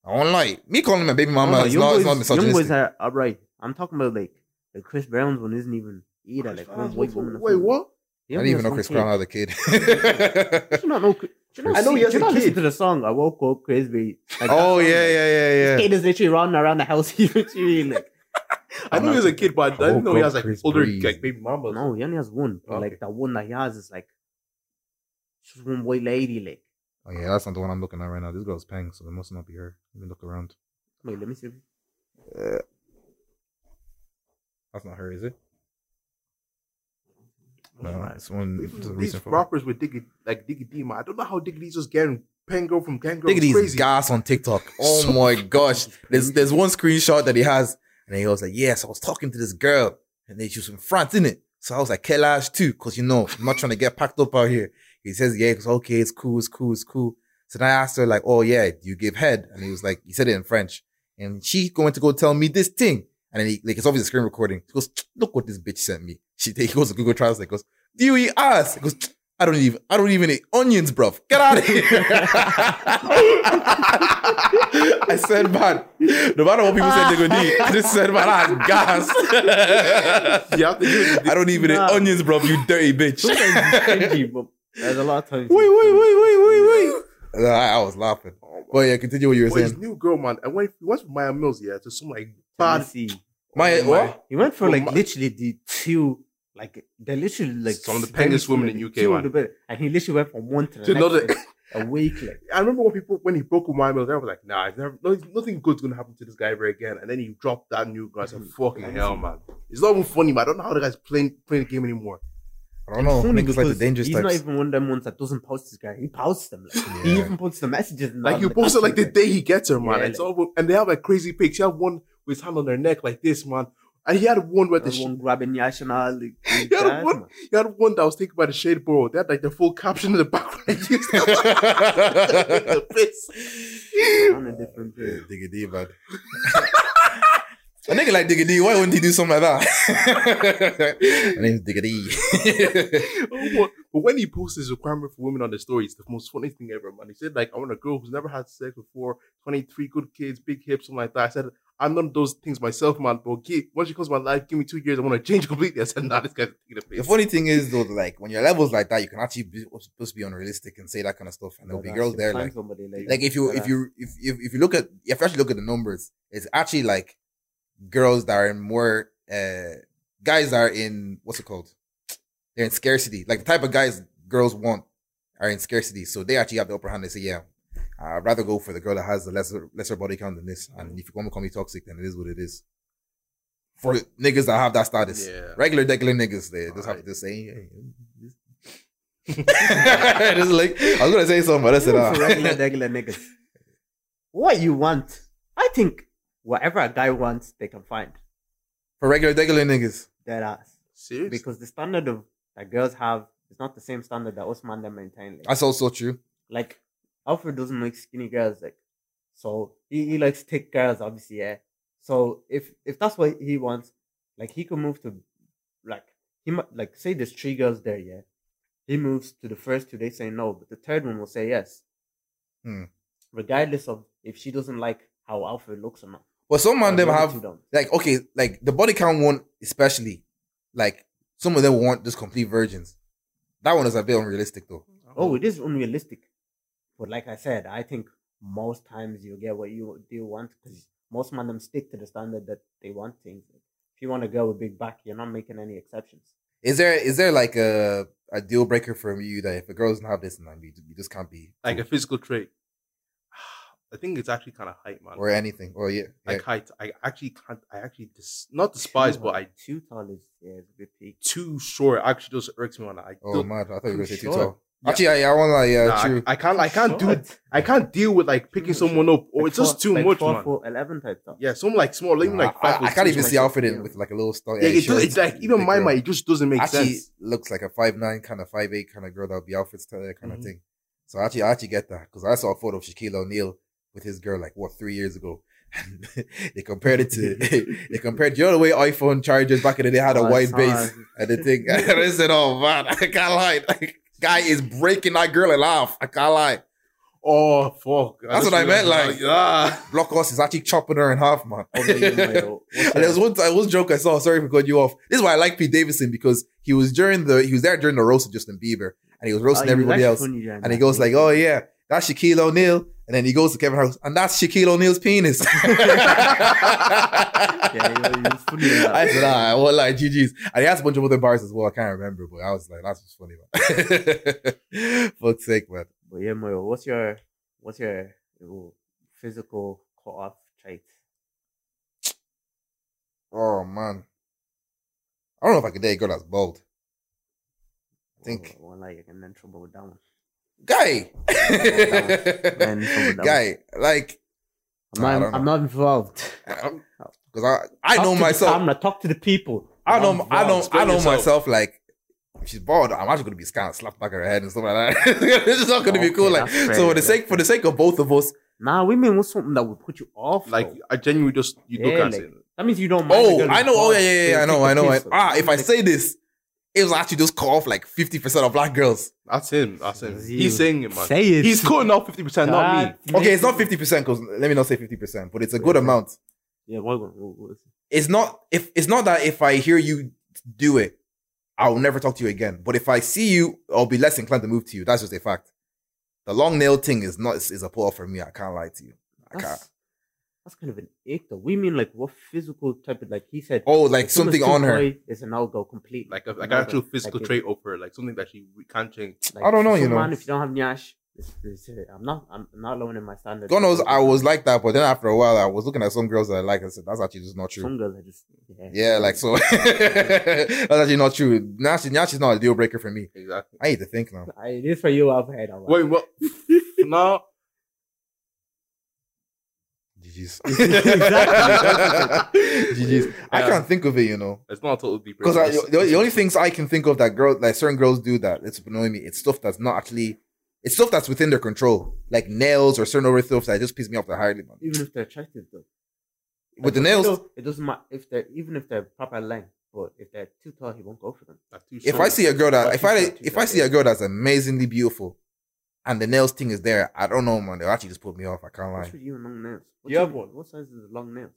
I won't lie. Me calling him a baby mama No, no, is young not. boys, It's not young boys are upright. I'm talking about like the Chris Brown's one isn't even either like one white woman. Wait, what? I only didn't even know Chris kid. Brown had a kid. <laughs> You not know? You not I know see- he has do you a not listen to the song "I Woke Up Crazy"? Like, oh song, yeah, yeah, yeah, This kid is literally running around the house. <laughs> He literally like. I know he was a kid, but I didn't know he has like Chris older Breeze. like baby mamas. No, he only has one. Okay. Like the one that he has is like just one white lady. Like, Oh yeah, that's not the one I'm looking at right now. This girl's paying, so it must not be her. Let me look around. wait, let me see. Eh. That's not her, is it? No, No, it's one. These It's a rappers with Digga, like Digga D, man. I don't know how Digga D's just getting pen girl from gang girl. Look at these crazy. gas on TikTok. <laughs> Oh my gosh. There's there's one screenshot that he has, and he was like, Yes, I was talking to this girl, and then she was from France, isn't it? So I was like, Kelash too, because you know, I'm not trying to get packed up out here. He says, Yeah, it's okay, it's cool, it's cool, it's cool. So then I asked her, like, oh yeah, you give head? And he was like, he said it in French. And she going to go tell me this thing. And then he, like, it's obviously a screen recording. He goes, look what this bitch sent me. She, he goes to Google Translate, goes, do you eat ass? He goes, I don't even, I don't even eat onions, bruv. Get out of here. <laughs> I said, man, no matter what people say they're gonna eat, I just said, man, that's gas. Yeah, I think you- I don't even Nah. eat onions, bruv, you dirty bitch. Sometimes it's <laughs> cringy, but there's a lot of times. wait, wait, wait, wait, wait, wait. I, I was laughing. But yeah, continue what you were Well, his saying. new girl, man. I went, he went from Maya Mills, yeah, to some like Bad. bad. My, Oh, what? He went for like my- literally the two, like they're literally like Some of the very penguinest women in the UK, two man. of and he literally went from one to To another- in a week. Like, <laughs> I remember when people when he broke with Maya Mills, I was like, nah, never, no, nothing good's gonna happen to this guy ever again. And then he dropped that new guy. I said, mm-hmm. fucking hell, man. It's not even funny, man. I don't know how the guy's playing playing the game anymore. I don't know. funny Niggas like the dangerous he's types. not even one of them ones that doesn't post his guy. He posts them. Like, He even puts the messages. and Like all, you posted like the day he gets her, man. Yeah, it's like- all and they have like crazy pics. You have one with his hand on their neck like this, man. And he had one where the the sh- one grabbing Yash and all. Like, had that, one- man. he had one that was taken by the shade bro. They had like the full caption in the background. <laughs> the piss. on a different page. Digga D, man. <laughs> A nigga like Digga D, why wouldn't he do something like that? <laughs> My name's Digga D. But, but when he posts his requirement for women on the story, it's the most funny thing ever, man. He said, like, I want a girl who's never had sex before, 23 good kids, big hips, something like that. I said, I'm none of those things myself, man. But give, once she comes to my life, give me two years, I want to change completely. I said, nah, this guy's taking a The funny thing is though, like when your levels like that, you can actually be supposed to be unrealistic and say that kind of stuff, and there'll be girls there like, somebody like, like if you if you if if, if you look at if you actually look at the numbers, it's actually like girls that are in more uh guys that are in what's it called? They're in scarcity. Like the type of guys girls want are in scarcity, so they actually have the upper hand. They say, yeah. I'd rather go for the girl that has a lesser lesser body count than this. And if you want to call me toxic, then it is what it is. For niggas that have that status, Yeah. regular, regular niggas, they just have Alright. to say, hey, <laughs> just <laughs> like I was gonna say something, but I said, Even ah. regular, regular niggas. What you want, I think whatever a guy wants, they can find. for regular, regular niggas. Dead ass. Serious? Because the standard of that girls have is not the same standard that us men them maintain. Like, That's also true. like Alfred doesn't like skinny girls, like so he, he likes thick girls, obviously, yeah. So if if that's what he wants, like he could move to like he might like say there's three girls there, yeah. He moves to the first two, they say no, but the third one will say yes. Hmm. Regardless of if she doesn't like how Alfred looks or not. But some man them have don't. like okay, like the body count one especially, like some of them want just complete virgins. That one is a bit unrealistic though. Oh, it is unrealistic. But like I said, I think most times you get what you do want because most men them stick to the standard that they want things. If you want a girl with big back, you're not making any exceptions. Is there is there like a a deal breaker for you that if a girl doesn't have this, then you, you just can't be like a physical trait. <sighs> I think it's actually kind of height, man. or anything? Or yeah, yeah. Like height. I actually can't. I actually dis, not despise, Too but I too tall is yeah, it's a bit peak. too short. Actually, just irks me on that. I oh don't- man, I thought you were gonna say too Sure. tall. Yeah. Actually, I, I want to yeah, Nah, I- true. I, can't. I can't do it. I can't deal with like picking Mm, someone up, or Like it's just too like much, four man. foot eleven type stuff. Yeah, someone like small, even like I, five. I foot can't even see Alfred in with like a little star. Yeah, it does, it's like even my mind, mind, it just doesn't make sense. actually sense. looks like a five nine kind of five eight kind of girl that would be Alfred's kind of Mhm. thing. So actually, I actually get that because I saw a photo of Shaquille O'Neal with his girl like what three years ago, <laughs> they compared it to <laughs> they compared you know the way iPhone chargers back in the day had a Oh, I wide base and the thing. <laughs> And I said, "Oh man, I can't lie." Like, guy is breaking that girl alive. I can't lie. Oh fuck! That's just what I meant, realized, like- ah. <laughs> Blockhouse is actually chopping her in half, man. Oh, but you know, yo, what's And there was that? one, there was one joke I saw. Sorry for cutting you off. This is why I like Pete Davidson because he was during the he was there during the roast of Justin Bieber and he was Oh, roasting he was everybody else. And he goes like, "Oh yeah, that's Shaquille O'Neal," and then he goes to Kevin Hart, and that's Shaquille O'Neal's penis. <laughs> yeah, he was funny. in. I said, "Ah, I won't lie, GG's." And he has a bunch of other bars as well. I can't remember, but I was like, "That's what's funny, man." <laughs> Fuck's sake, man. But yeah, Moyo, what's your what's your physical cut off trait? Oh man, I don't know if I could date a girl that's bald. I think Well, like you can in trouble with that one. Guy, Man, from the guy, like I'm Nah, I not, don't I'm know. not involved. because I I Talk know to the myself. camera, talk to the people. I know, I'm I know. I know yourself. myself. Like, if she's bored, I'm actually gonna be scared, slapped back her head and stuff like that. <laughs> it's just not gonna be cool. Like, fair, so for the that's sake, for the sake of both of us. Nah, women want something that would put you off. Like though. I genuinely just you look at like- it. that means you don't mind. Oh, I know. Oh yeah, yeah, yeah. I know, I know. I, ah, if I say this, it was actually just cut off like fifty percent of black girls. That's him. That's him. He's saying it, man. Say it. He's cutting off fifty percent, not me. Okay, it's not fifty percent because let me not say fifty percent, but it's a good Yeah. amount. Yeah, what, what, what, what is it? It's not if it's not that if I hear you do it, I'll never talk to you again. But if I see you, I'll be less inclined to move to you. That's just a fact. The long nail thing is not is, is a pull off for me. I can't lie to you. I can't. That's, that's kind of an ick though. We mean like what physical type of like he said. Oh, like something on her. high, It's a no go completely. Like a, like an actual physical Like, trait of her, like something that she we can't change. like, I don't know, you know. Man, if you don't have nyash, it's, it's, uh, I'm not. I'm not alone in my standards. God knows I was like that, but then after a while, I was looking at some girls that I like. I said, "That's actually just not true." Some girls are just yeah. Yeah, like so. <laughs> that's actually not true. Now, she, now she's not a deal breaker for me. Exactly. I need to think now. I, it is for you. I've heard. of it. Wait, what? <laughs> no. GG's. <laughs> Exactly. GG's. I can't think of it, you know, It's not a total deep because the, the only things I can think of that girl, like certain girls do that, it's annoying me. It's stuff that's not actually. It's stuff that's within their control, like nails or certain other stuff that just piss me off the highly, man. Even if they're attractive though. with the nails. still, it doesn't matter if they're even if they're proper length, but if they're too tall, he won't go for them. Too If. I see a girl that if I if I see a girl that's amazingly beautiful, and the nails thing is there, I don't know, man. They'll actually just put me off. I can't lie. What's with you and long nails? What's You your- have one? What size is the long nails?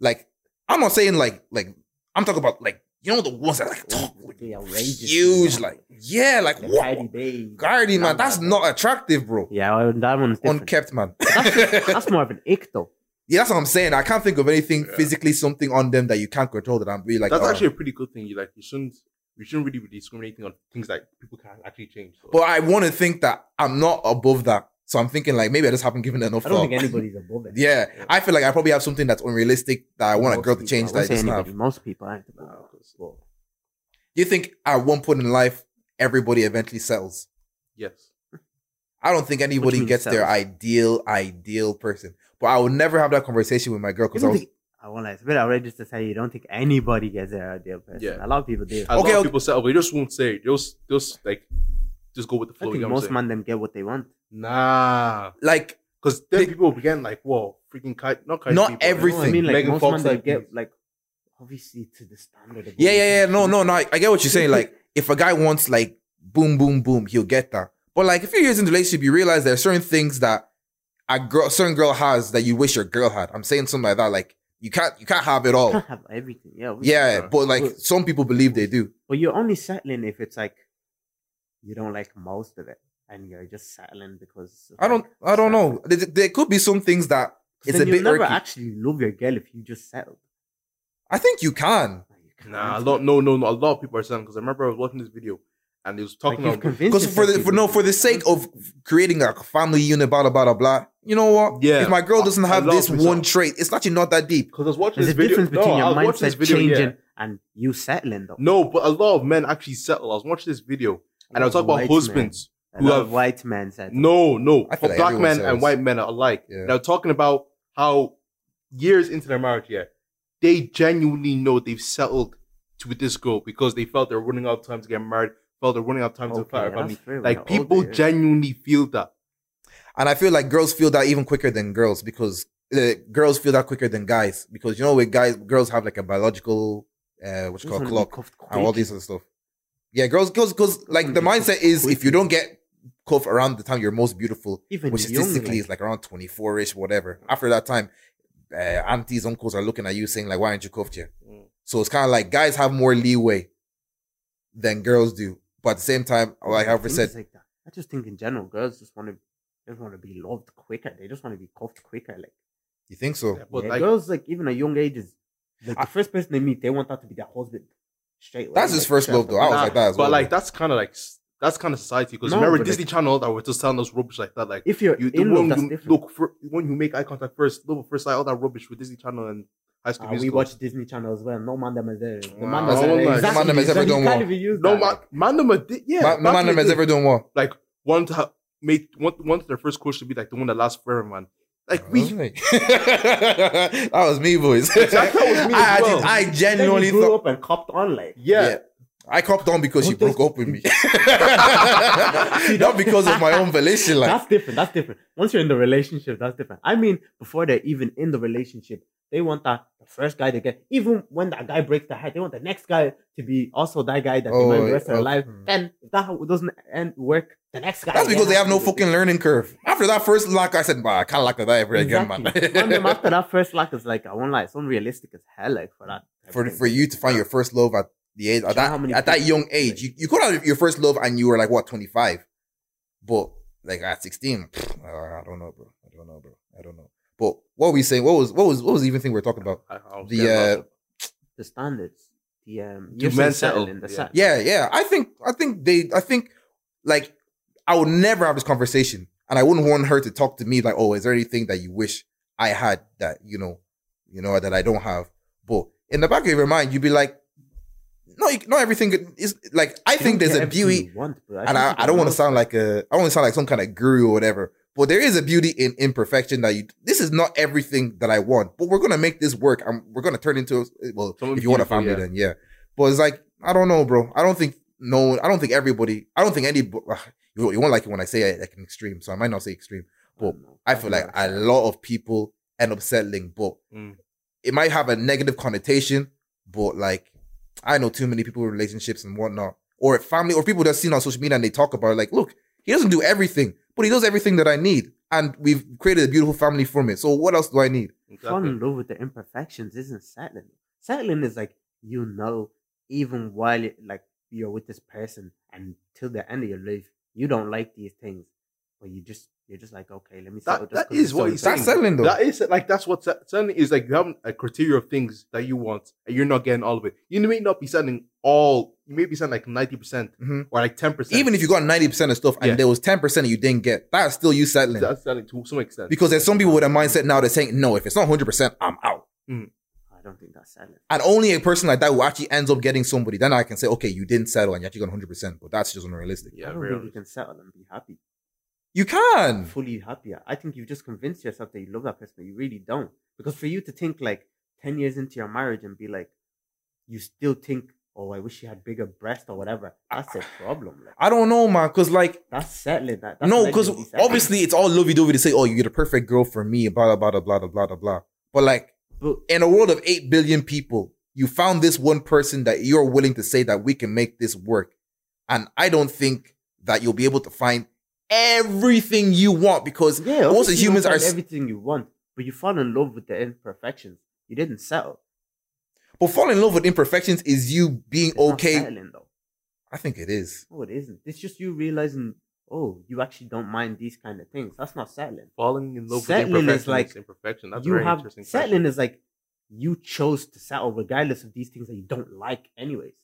Like I'm not saying like like I'm talking about like you know the ones that are like tall, like, The outrageous huge, ones. like yeah, like The what? Cardi B. Guardy, man, that's nah, not attractive, bro. Yeah, well, that one's different. Unkept, man. <laughs> That's more of an ick though. yeah, that's what I'm saying. I can't think of anything Yeah. physically something on them that you can't control that I'm really like. That's oh. actually a pretty good thing. You like you shouldn't you shouldn't really be discriminating on things that people can actually change. So. But I want to think that I'm not above that. So I'm thinking like maybe I just haven't given enough I don't thought. think anybody's above it. <laughs> yeah, I feel like I probably have something that's unrealistic that I want a Most girl to change I that I won't say doesn't anybody, have. Most people aren't above Nah, it. 'cause- But Do you think at one point in life everybody eventually settles? yes. I don't think anybody mean gets their ideal ideal person. But I would never have that conversation with my girl because I don't was think, I won't lie, it's a bit outrageous to say you don't think anybody gets their ideal person. Yeah. A lot of people do. A Okay, lot of okay. people say, oh, but they just won't say it. Just just like just go with the I flow. think you know I'm most saying? men them get what they want. Nah. like Because then They- people begin like, whoa, freaking kite not kite Not people, every- No, I Everything. mean, like Megan most Fox men like get like obviously to the standard. Of yeah, yeah, yeah. No, no, no. I, I get what you're saying. <laughs> Like if a guy wants like boom, boom, boom, he'll get that. But like a few years into the relationship, you realize there are certain things that a girl, certain girl has that you wish your girl had. I'm saying something like that. Like you can't, you can't have it You all. can't have everything. Yeah. Yeah, Yeah. but like But- some people believe they do. But you're only settling if it's like you don't like most of it, and you're just settling because. I don't, like, I don't certain- know. There, there could be some things that 'Cause it's then a you'll bit never irky. actually love your girl if you just settled. I think you can. Like, you can't. Nah, a lot, no, no, no. A lot of people are saying because I remember I was watching this video and he was talking you've about Because for the for no for the sake of creating a family unit, blah blah blah blah blah. You know what? Yeah. If my girl doesn't I- I have love this myself. one trait, it's actually not that deep. because I was watching There's a this video. difference between no, I your was watching this mindset video, yeah. and you settling, though. No, but a lot of men actually settle. I was watching this video and I was talking about husbands. men. who A lot have- of white men said. No, no. I For like black men says- and white men are alike. Yeah. Now talking about how years into their marriage, yeah, they genuinely know they've settled to with this girl because they felt they're running out of time to get married, felt they're running out of time to Okay, start a that's family. fair when Like you're people older, yeah. genuinely feel that. And I feel like girls feel that even quicker than girls because uh, girls feel that quicker than guys because you know with guys girls have like a biological uh what you Just call wanna clock and all these other stuff. Yeah, girls girls because like the mindset is if you don't get cuffed around the time you're most beautiful, Even which young, statistically like- is like around 24 ish, whatever. After that time, uh, aunties, uncles are looking at you saying, like, why aren't you cuffed yet? Mm. So it's kind of like guys have more leeway than girls do. But at the same time, oh, like I I've think said, like that. I just think in general, girls just want to, they just want to be loved quicker. They just want to be cuffed quicker. Like, you think so? Yeah, but yeah, like girls, like even at young ages, like I- the first person they meet, they want that to be their husband straight away. That's his first straight love, though. the I was bat. like that as well. but like that's kind of like that's kind of society because No, remember Disney like- Channel that were just telling us rubbish like that. Like If you're you, the in love, one that's you different. look for when you make eye contact first, look at first sight, all that rubbish with Disney Channel and High School Ah, we watch Disney Channel as well. No man them is there. The Wow. man them is No there. man- no Exactly. man them has ever you done what? No that, man, like. man, them yeah. Ma- back no man in them the has ever done what? like want to ha- make want want their first coach to be like the one that lasts forever, man. Like we, Alright. <laughs> that was me, boys. Exactly, that was me I, <laughs> as I, well. did- I genuinely grew thought. up and copped on like. yeah. Yeah. I copped on because she broke up with me. <laughs> Not because of my own volition. Like, that's different. That's different. Once you're in the relationship, that's different. I mean, before they're even in the relationship, they want that the first guy to get. Even when that guy breaks the heart, they want the next guy to be also that guy that they Oh, marry the rest of their okay. life. Then if that doesn't end work, the next guy. that's because they have no fucking learning curve. After that first lock, I said, bah, I can't lock that ever again, man. Exactly. After that first lock is like I won't lie, it's unrealistic as hell. Like for that. <laughs> for for you to find your first love at the age at that at that young age, you, you could have your first love and you were like what twenty five, but like at sixteen, pfft, uh, I don't know, bro. I don't know, bro. I don't know. But what were we saying? What was what was what was the even thing we were talking about? I, I The, uh, the standards. The um, you're men men settle? settling the Yeah. set. Yeah, yeah. I think I think they I think like I would never have this conversation, and I wouldn't want her to talk to me like, oh, is there anything that you wish I had that you know, you know that I don't have? But in the back of your mind, you'd be like, no, you- not everything is like. I You think there's a beauty, want, bro. and I, I don't want to sound like a I don't want to sound like some kind of guru or whatever. But there is a beauty in imperfection that you. This is not everything that I want, but we're gonna make this work, and we're gonna turn into well. Something if you want a family, yeah. then yeah. But it's like I don't know, bro. I don't think no. I don't think everybody. I don't think any. You, you won't like it when I say it like an extreme, so I might not say extreme. I don't. I feel like a lot of people end up settling, but Mm. it might have a negative connotation, but like I know too many people with relationships and whatnot, or family, or people that seen on social media and they talk about it, like, look, he doesn't do everything, but he does everything that I need, and we've created a beautiful family from it. So what else do I need? Exactly. in love with the imperfections isn't settling. Settling is like you know, even while you, like you're with this person and till the end of your life, you don't like these things, but you just you're just like, okay, let me settle. That, just that 'cause it's what so he's That's saying. settling though. That is like that's what se- selling is like. You have a criteria of things that you want, and you're not getting all of it. You may not be selling all. You may be selling like ninety percent Mhm. or like ten percent. Even if you got ninety percent of stuff and Yeah. there was ten percent you didn't get, that's still you settling. that's selling to some extent. Because there's some people with a mindset now that's saying, no, if it's not hundred percent, I'm out. I don't think that's settling. And only a person like that who actually ends up getting somebody, then I can say, okay, you didn't settle and you actually got 100%, but that's just unrealistic. yeah, I don't very think you can settle and be happy, You can. fully happy. I think you've just convinced yourself that you love that person, but you really don't. Because for you to think like ten years into your marriage and be like, you still think, oh, I wish she had bigger breasts or whatever. That's a problem. Like, I don't know, man, because like, that's settling. That, that's no, because obviously it's all lovey dovey to say, oh, you're the perfect girl for me, blah, blah, blah, blah, blah, blah, blah, blah. But like, But in a world of 8 billion people, you found this one person that you're willing to say that we can make this work. And I don't think that you'll be able to find everything you want because Yeah, most obviously you humans are. everything you want, but you fall in love with the imperfections. You didn't settle. But falling in love with imperfections is you being It's not okay. settling though. I think it is. No, it isn't. It's just you realizing, oh, you actually don't mind these kind of things. That's not settling. falling in love Settling with imperfections is like is imperfection. That's a you very have interesting. settling question. is like you chose to settle regardless of these things that you don't like, anyways.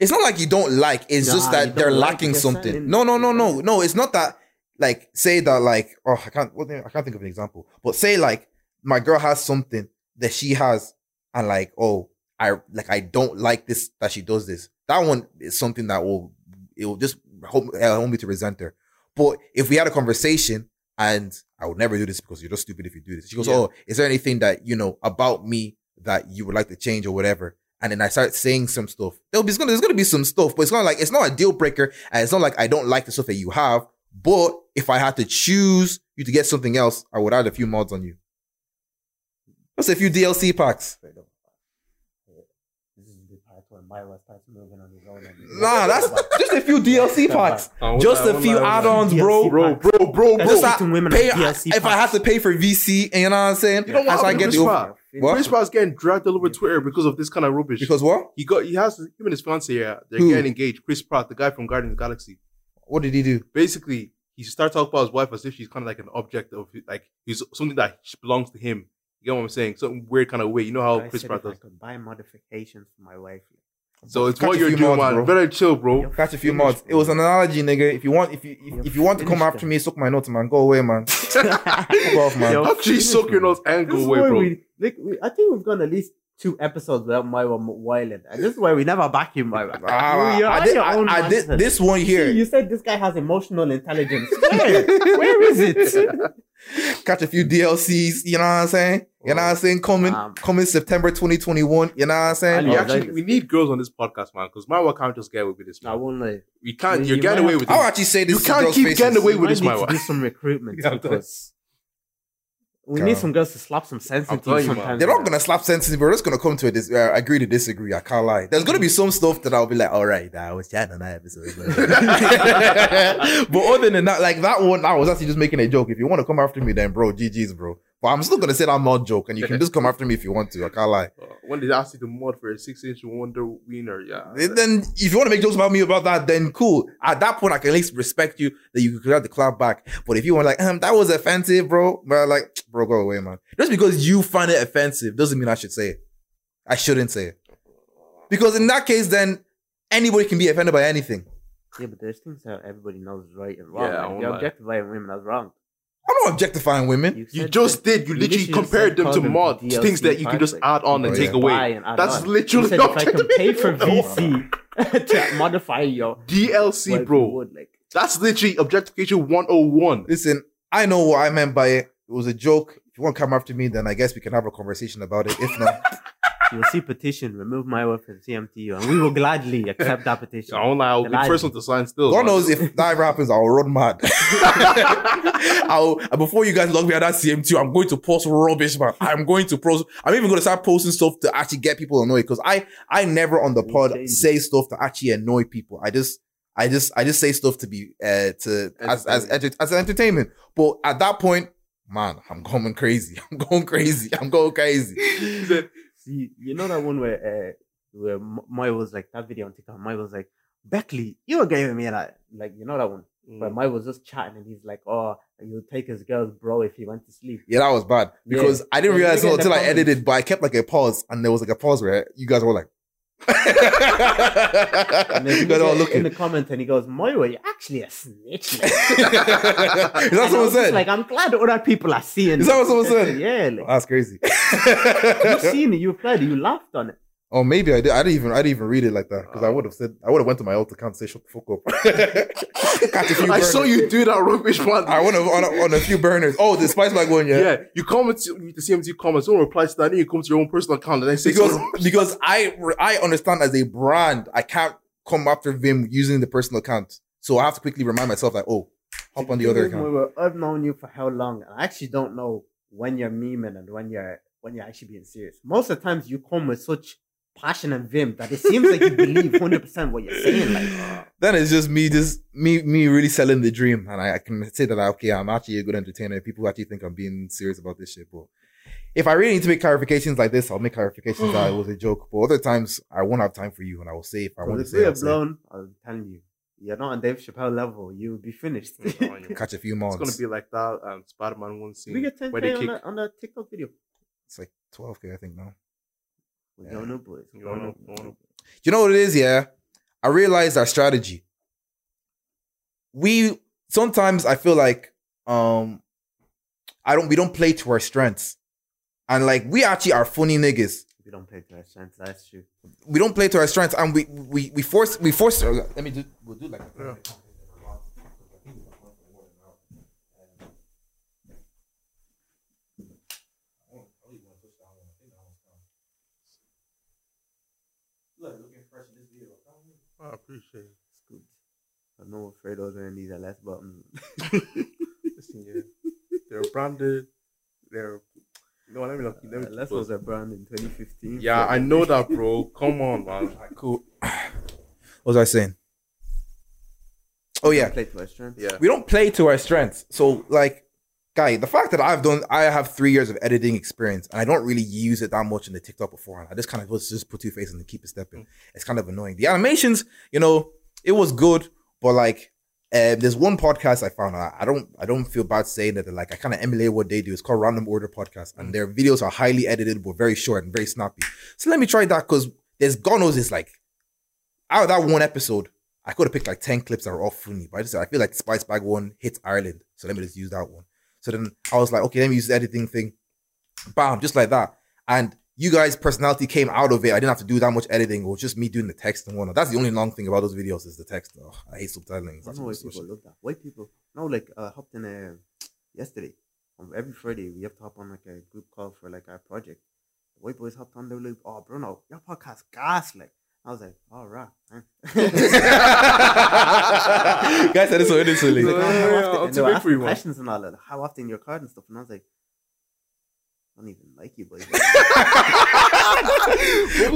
It's not like you don't like. It's just that they're like lacking something. No, no, no, no, no. It's not that. Like, say that, like, oh, I can't. What, I can't think of an example. But say like my girl has something that she has, and like, oh, I like I don't like this that she does this. That one is something that will it will just help, uh, help me to resent her. But if we had a conversation and I would never do this because you're just stupid if you do this. She goes, Yeah. oh, is there anything that you know about me that you would like to change or whatever? And then I start saying some stuff. There'll be there's gonna, there's gonna be some stuff, but it's not like it's not a deal breaker, and it's not like I don't like the stuff that you have. But if I had to choose you to get something else, I would add a few mods on you. That's a few DLC packs. This is the part where Myra starts moving on his own. and- Nah, that's just a few DLC packs. Oh, Just a few add-ons, DLC bro. bro, bro, bro, bro. Just like women pay, on DLC if I have to pay for VC, you know what I'm saying? You know what As I get to the Chris over- Pratt? What? Chris Pratt's getting dragged all over Twitter because of this kind of rubbish. Because what? he got he has him and his fiance. Yeah, they're Who? getting engaged. Chris Pratt, the guy from Guardians of the Galaxy. What did he do? Basically, he started talking about his wife as if she's kind of like an object of like he's something that belongs to him. You get what I'm saying? Some weird kind of way. You know how I Chris said Pratt if I does. could buy modifications for my wife. So it's Catch what you're few doing, mods, man. bro. Better chill, bro. Yo, Catch a few Finish, mods. It was an analogy, nigga. If you want, if you if, if you want to come finish after them. me, suck my nuts, man. Go away, man. <laughs> off, man. Yo, How could you finish, suck your bro. nose and go away, bro? we, like, we, I think we've gone at least two episodes without Myra whiling. And this is why we never back you, Myra. Ah, You're I did, your own I did this one See, here. you said this guy has emotional intelligence. Where? Where is it? <laughs> Catch a few DLCs. You know what I'm saying? You know what I'm saying? Coming, Um, coming September 2021. You know what I'm saying? We actually we need girls on this podcast, man, because Mywa can't just get away with this. I Man. won't lie. We can't. You- You're you getting away have- with I'll this. actually say this. You can't keep faces. getting away We with might this, need my to wa- do some recruitment <laughs> Yeah, because we Girl. need some girls to slap some sense into you telling you, man. sometimes. They're not gonna slap sentences. We're just gonna come to a dis- uh, agree to disagree. I can't lie. There's gonna be some stuff that I'll be like, all right, I was chatting on that episode. <laughs> but other than that, like that one, I was actually just making a joke. If you want to come after me, then bro, GG's, bro. But I'm still gonna say that not joke, and you can <laughs> just come after me if you want to. I can't lie. Uh, when they asked you to mod for a six-inch Wonder Wiener, yeah. Then if you want to make jokes about me about that, then cool. At that point, I can at least respect you that you could have the clap back. But if you want like, um, that was offensive, bro, but like, bro, go away, man. Just because you find it offensive doesn't mean I should say it. I shouldn't say it. Because in that case, then anybody can be offended by anything. Yeah, but there's things that everybody knows is right and wrong. Yeah, like, won't you're objectifying women, that's wrong. I'm not objectifying women. You said just that- did. You literally just compared them to mod DLC things that you can just add on and Oh, take away. and That's on. literally You said if I can pay for. VC <laughs> to modify your <laughs> DLC, wife, you bro. would, like, That's literally objectification 101. Listen, I know what I meant by it. It was a joke. If you want to come after me, then I guess we can have a conversation about it. If not, <laughs> you will see petition, remove my word from CMTU, and we will gladly accept that petition. I don't know. I'll be the Elijah. first one to sign still. God knows if that ever happens, I'll run mad. <laughs> I'll, before you guys log me at that CM2, I'm going to post rubbish, man. I'm going to post. I'm even going to start posting stuff to actually get people annoyed because I, I never on the pod Insane. say stuff to actually annoy people. I just, I just, I just say stuff to be, uh, to as as as, as entertainment. But at that point, man, <laughs> I'm going crazy. I'm going crazy. I'm going crazy. See, you know that one where uh, where M- Moy was like that video on TikTok. Moy was like, Beckley, you were giving me that, like you know that one. Where Mm. Moy was just chatting and he's like, oh, you'll take his girl's bro if he went to sleep. Yeah, that was bad Yeah. because I didn't Yeah, realize look it at the until I edited, but I kept like a pause and there was like a pause where you guys were like, And then he all get in the comments and he goes, Moira, you're actually a snitch. Like. Is that someone said? Like, I'm glad other people are seeing. Is that what it." someone said? <laughs> Yeah, like, That's crazy. you've <laughs> seen it, you applied it, you laughed on it. Oh, maybe I did. I didn't even. I didn't even read it like that because I oh. would have said. I would have went to my old account and say, "Shut the fuck up." Catch a few I saw you do that rubbish one. I went on a, on a few burners. Oh, the spice bag one, yeah. yeah. you comment to the CMT comments, don't reply to that, then you come to your own personal account and then say Because something. because I I understand as a brand, I can't come after Vim using the personal account, so I have to quickly remind myself like, oh, hop on the other account. Moira, I've known you for how long, and I actually don't know when you're memeing and when you're when you're actually being serious. Most of the times, you come with such passion and vim that it seems like you believe <laughs> hundred percent what you're saying. Like, then it's just me, just me, me really selling the dream, and I, I can say that okay, I'm actually a good entertainer. People actually think I'm being serious about this shit, but if I really need to make clarifications like this, I'll make clarifications that it <sighs> was a joke. But other times, I won't have time for you, and I will say if I want to if say, we I'll blown, I'm telling you, you're not on Dave Chappelle level. You'll be finished. <laughs> catch a few more. It's gonna be like that um, Spider-Man one scene we get where they 10k on kick. that on that TikTok video. It's like 12k, I think now. We Yeah. don't know, boys. You don't know, don't know. You know what it is, yeah? I realized our strategy. We sometimes I feel like um I don't we don't play to our strengths. And like we actually are funny niggas. We don't play to our strengths. That's true. We don't play to our strengths and we we we force we force let me do we'll do like Yeah. I appreciate it. It's good. I'm not afraid those are these are less buttons. Listen, yeah. They're branded. They're no. Let me not. Let me uh, Less was a brand in 2015. Yeah, I know that, bro. <laughs> Come on, man. cool. <sighs> What was I saying? Oh yeah. Play to our strengths. Yeah. we don't play to our strengths. So, like, guy, the fact that I've done, I have three years of editing experience, and I don't really use it that much in the TikTok beforehand. I just kind of was just put two faces and keep it stepping. It's kind of annoying. The animations, you know, it was good, but like, um, there's one podcast I found. I, I don't, I don't feel bad saying that. Like, I kind of emulate what they do. It's called Random Order Podcast, and their videos are highly edited, but very short and very snappy. So let me try that because there's God knows it's like out of that one episode, I could have picked like 10 clips that are all funny, but I just I feel like the Spice Bag one hits Ireland. So let me just use that one. So then I was like, okay, let me use the editing thing. Bam, just like that. And you guys' personality came out of it. I didn't have to do that much editing. It was just me doing the text and whatnot. That's the only long thing about those videos is the text. Oh, I hate subtitling. I That's don't know why people love that. White people. No, like uh, hopped in a yesterday. Um, every Friday we have to hop on like a group call for like our project. The white boys hopped on. They were like, "Oh, Bruno, your podcast gas!" Like I was like, "All right." <laughs> Guys said it so innocently. Like, Yeah, how often- I'll and they were take it for asking you, man. questions and all that. How often your card and stuff, and I was like, I don't even like you, boys. <laughs> People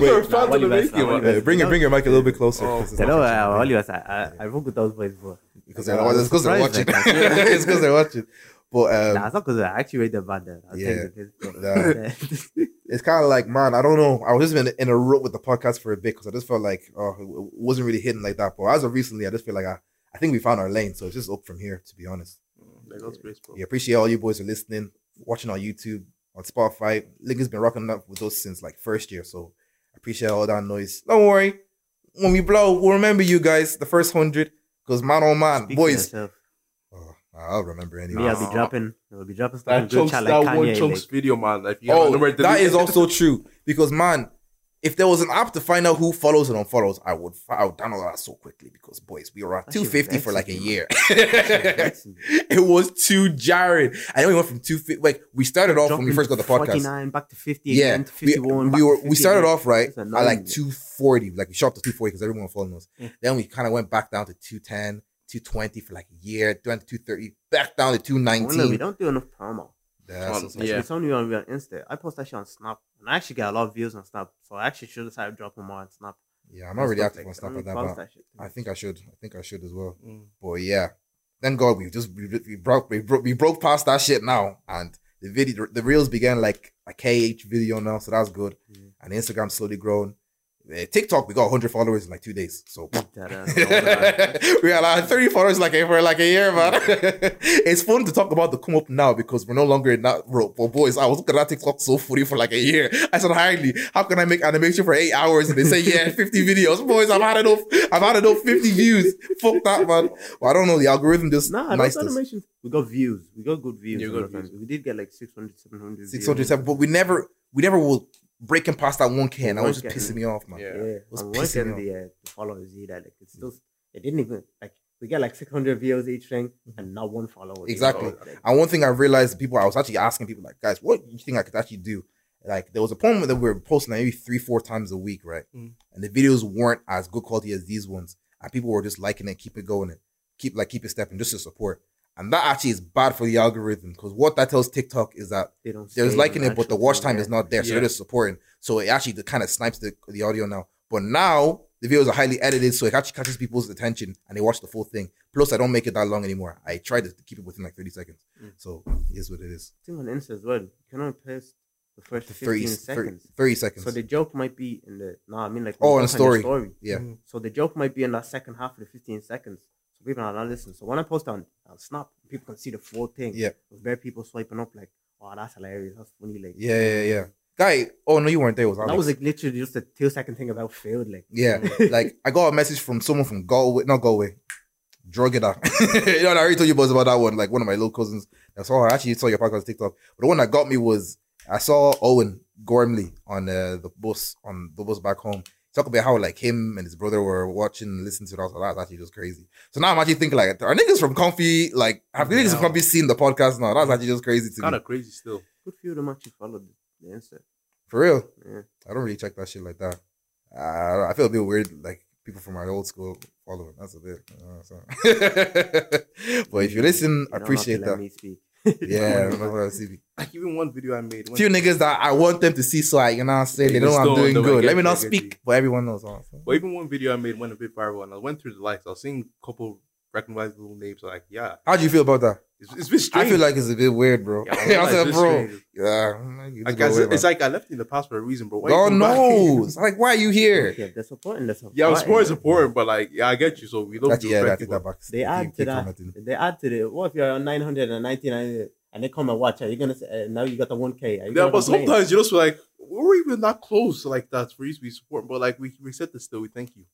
Wait, nah, fans of Wally the West, making, nah, man. Wally Uh, bring your bring your mic a little bit closer. Oh. because I not know, catching uh, the mic. Wally West, I, I, I work with those boys, but because I they're, was <laughs> it's because they're watching. it's because they're watching. But um, nah, it's not because I actually read the band. There. I'll Yeah. take the piss, but- Nah. <laughs> it's kind of like, man, I don't know. I was just in, in a rut with the podcast for a bit because I just felt like, oh, it it wasn't really hitting like that. But as of recently, I just feel like I, I think we found our lane. So it's just up from here, to be honest. There goes Grace, bro. Yeah, appreciate all you boys are listening, watching on YouTube, on Spotify. Link has been rocking up with us since like first year. So appreciate all that noise. Don't worry. When we blow, we'll remember you guys, the first hundred. Because man, oh man, Speak for boys. Yourself. I'll remember anyway. Me, I'll be dropping. I'll be dropping stuff in That group chunks, chat that like one Kanye. chunks Like, video, man. If you Oh, haven't already that deleted is it- <laughs> also true because man, if there was an app to find out who follows and unfollows, I would I would download that so quickly because boys, we were at 250 for like a year. <laughs> It was too jarring. I know we went from 250 like we started off when we first got the podcast. 49 back to 50 Yeah, again to 51. we back were to we started again. off right at like 240, like we shot up to 240 because everyone was following us. Yeah. Then we kind of went back down to 210, 220 for like a year, went to 230, back down to Well, no, we don't do enough promo. That's Um, yeah. up. It's only on, on Insta. I post that shit on Snap, and I actually get a lot of views on Snap. So I actually should have started dropping more on Snap. yeah, I'm not really active like on stuff I that, but shit. I think I should. I think I should as well. Mm. But yeah, thank God we just we, we broke we broke we broke past that shit now, and the video the reels began like a KH video now, so that's good. Yeah. And Instagram slowly growing. Uh, TikTok we got 100 followers in like two days, so That, <laughs> uh, <laughs> we got like 30 followers like for like a year, man. <laughs> it's fun to talk about the come up now because we're no longer in that rope. But boys, I was looking at that TikTok so funny for like a year. I said, Harley, how can I make animation for eight hours? And they say, yeah, 50 videos. Boys, I've had enough. I've had enough 50 views. Fuck that, man. Well, I don't know. The algorithm just Nah, nice those animations. We got views. We got good views. You on got views. We did get like 600, 700 views. 607, but we never, we never will breaking past that 1K, and that was just pissing me off, man. Yeah. Yeah, was and pissing getting me the, uh, the followers either. Like it's still, it didn't even like we get like 600 views each thing, and not one follower. you know, Exactly. like- And one thing I realized, people, I was actually asking people, like, guys, what do you think I could actually do? Like, there was a point that we were posting like, maybe three, four times a week, right? Mm. And the videos weren't as good quality as these ones, and people were just liking it, keep it going, and keep like keep it stepping, just to support. And that actually is bad for the algorithm because what that tells TikTok is that they don't. there's liking on it, but the watch time is not there, so Yeah. they're just supporting. So it actually kind of snipes the, the audio now. But now the videos are highly edited, so it actually catches people's attention and they watch the full thing. Plus, I don't make it that long anymore. I try to keep it within like 30 seconds. Mm. So it is what it is. I think on Insta as well. You cannot only post the first The 15 30, 30, seconds. 30 seconds. So the joke might be in the no, I mean like Oh, in a post on your story. yeah. Mm. So the joke might be in that second half of the 15 seconds. So people are not listening. So when I post on, on Snap, people can see the full thing. Yeah. With bare people swiping up like, oh, that's hilarious. That's funny. Like, Yeah, yeah, yeah. Guy, oh no, you weren't there. It was That Alex. was like literally just a two second thing about failed. Like, Yeah, <laughs> like I got a message from someone from Galway, not Galway, Drogheda. <laughs> you know, I already told you boys about that one. Like one of my little cousins. I saw her. I actually saw your podcast on TikTok. But the one that got me was I saw Owen Gormley on uh, the bus on the bus back home. Talk about how like him and his brother were watching and listening to it. I was that's actually just crazy. So now I'm actually thinking like, are niggas from Comfy like have niggas from Comfy seen the podcast now? That's actually just crazy to me. Kind of crazy still. good few of them actually followed the answer. For real. Yeah. I don't really check that shit like that. Uh, I feel a bit weird, like people from my old school following. That's a bit. Uh, so. <laughs> but if you listen, I You appreciate have to let that. Me <laughs> speak. Yeah, that's what I see. Like even one video I made. Few niggas that I want them to see, so I, you know, I'm saying they They know I'm doing good. Let me you, not speak, but everyone knows. huh? But even one video I made went a bit viral, and I went through the likes. I was seeing a couple recognizable names. Like, yeah, How do you feel about that? It's, it's a bit I feel like it's a bit weird, bro. <laughs> Yeah, I <laughs> it's a said, bro. strange. Yeah, you I guess away, it's man. like I left it in the past for a reason, bro. Why you God come back? knows. Like, why are you here? Yeah, they're supporting the Yeah, I was supporting. support important, but like, yeah, I get you. So we don't Actually, do yeah, I take that back. They add to that. They add to the. What if you're on 999 and they come and watch? Are you gonna say uh, now you got the 1K? Yeah, but complain? sometimes you just feel like we're even not close like that for you to be supporting. But like we we said this still, we thank you.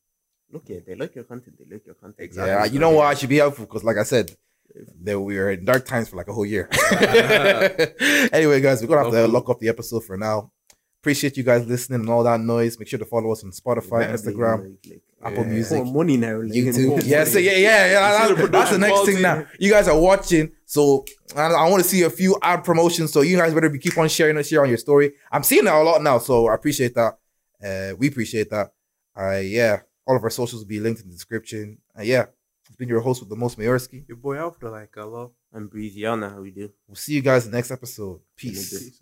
Look, yeah, they like your content. They like your content. Exactly. Yeah, you know what? I should be helpful because, like I said, that we were in dark times for like a whole year. <laughs> anyway, guys, we're gonna have to lock off the episode for now. Appreciate you guys listening and all that noise. Make sure to follow us on Spotify, Instagram, like, like, Apple Yeah. Music, money now. Like, YouTube. and- Yeah, so yeah, yeah, yeah. That's, the next thing now. You guys are watching, so I, I want to see a few ad promotions. So you guys better be keep on sharing it, share on your story. I'm seeing that a lot now, so I appreciate that. Uh, we appreciate that. Uh, yeah, all of our socials will be linked in the description. Uh, yeah, it's been your host with the most Mayorski. Your boy Alfred, like I love. I'm Breezy. Y'all know how we do. We'll see you guys the next episode. Peace. Peace.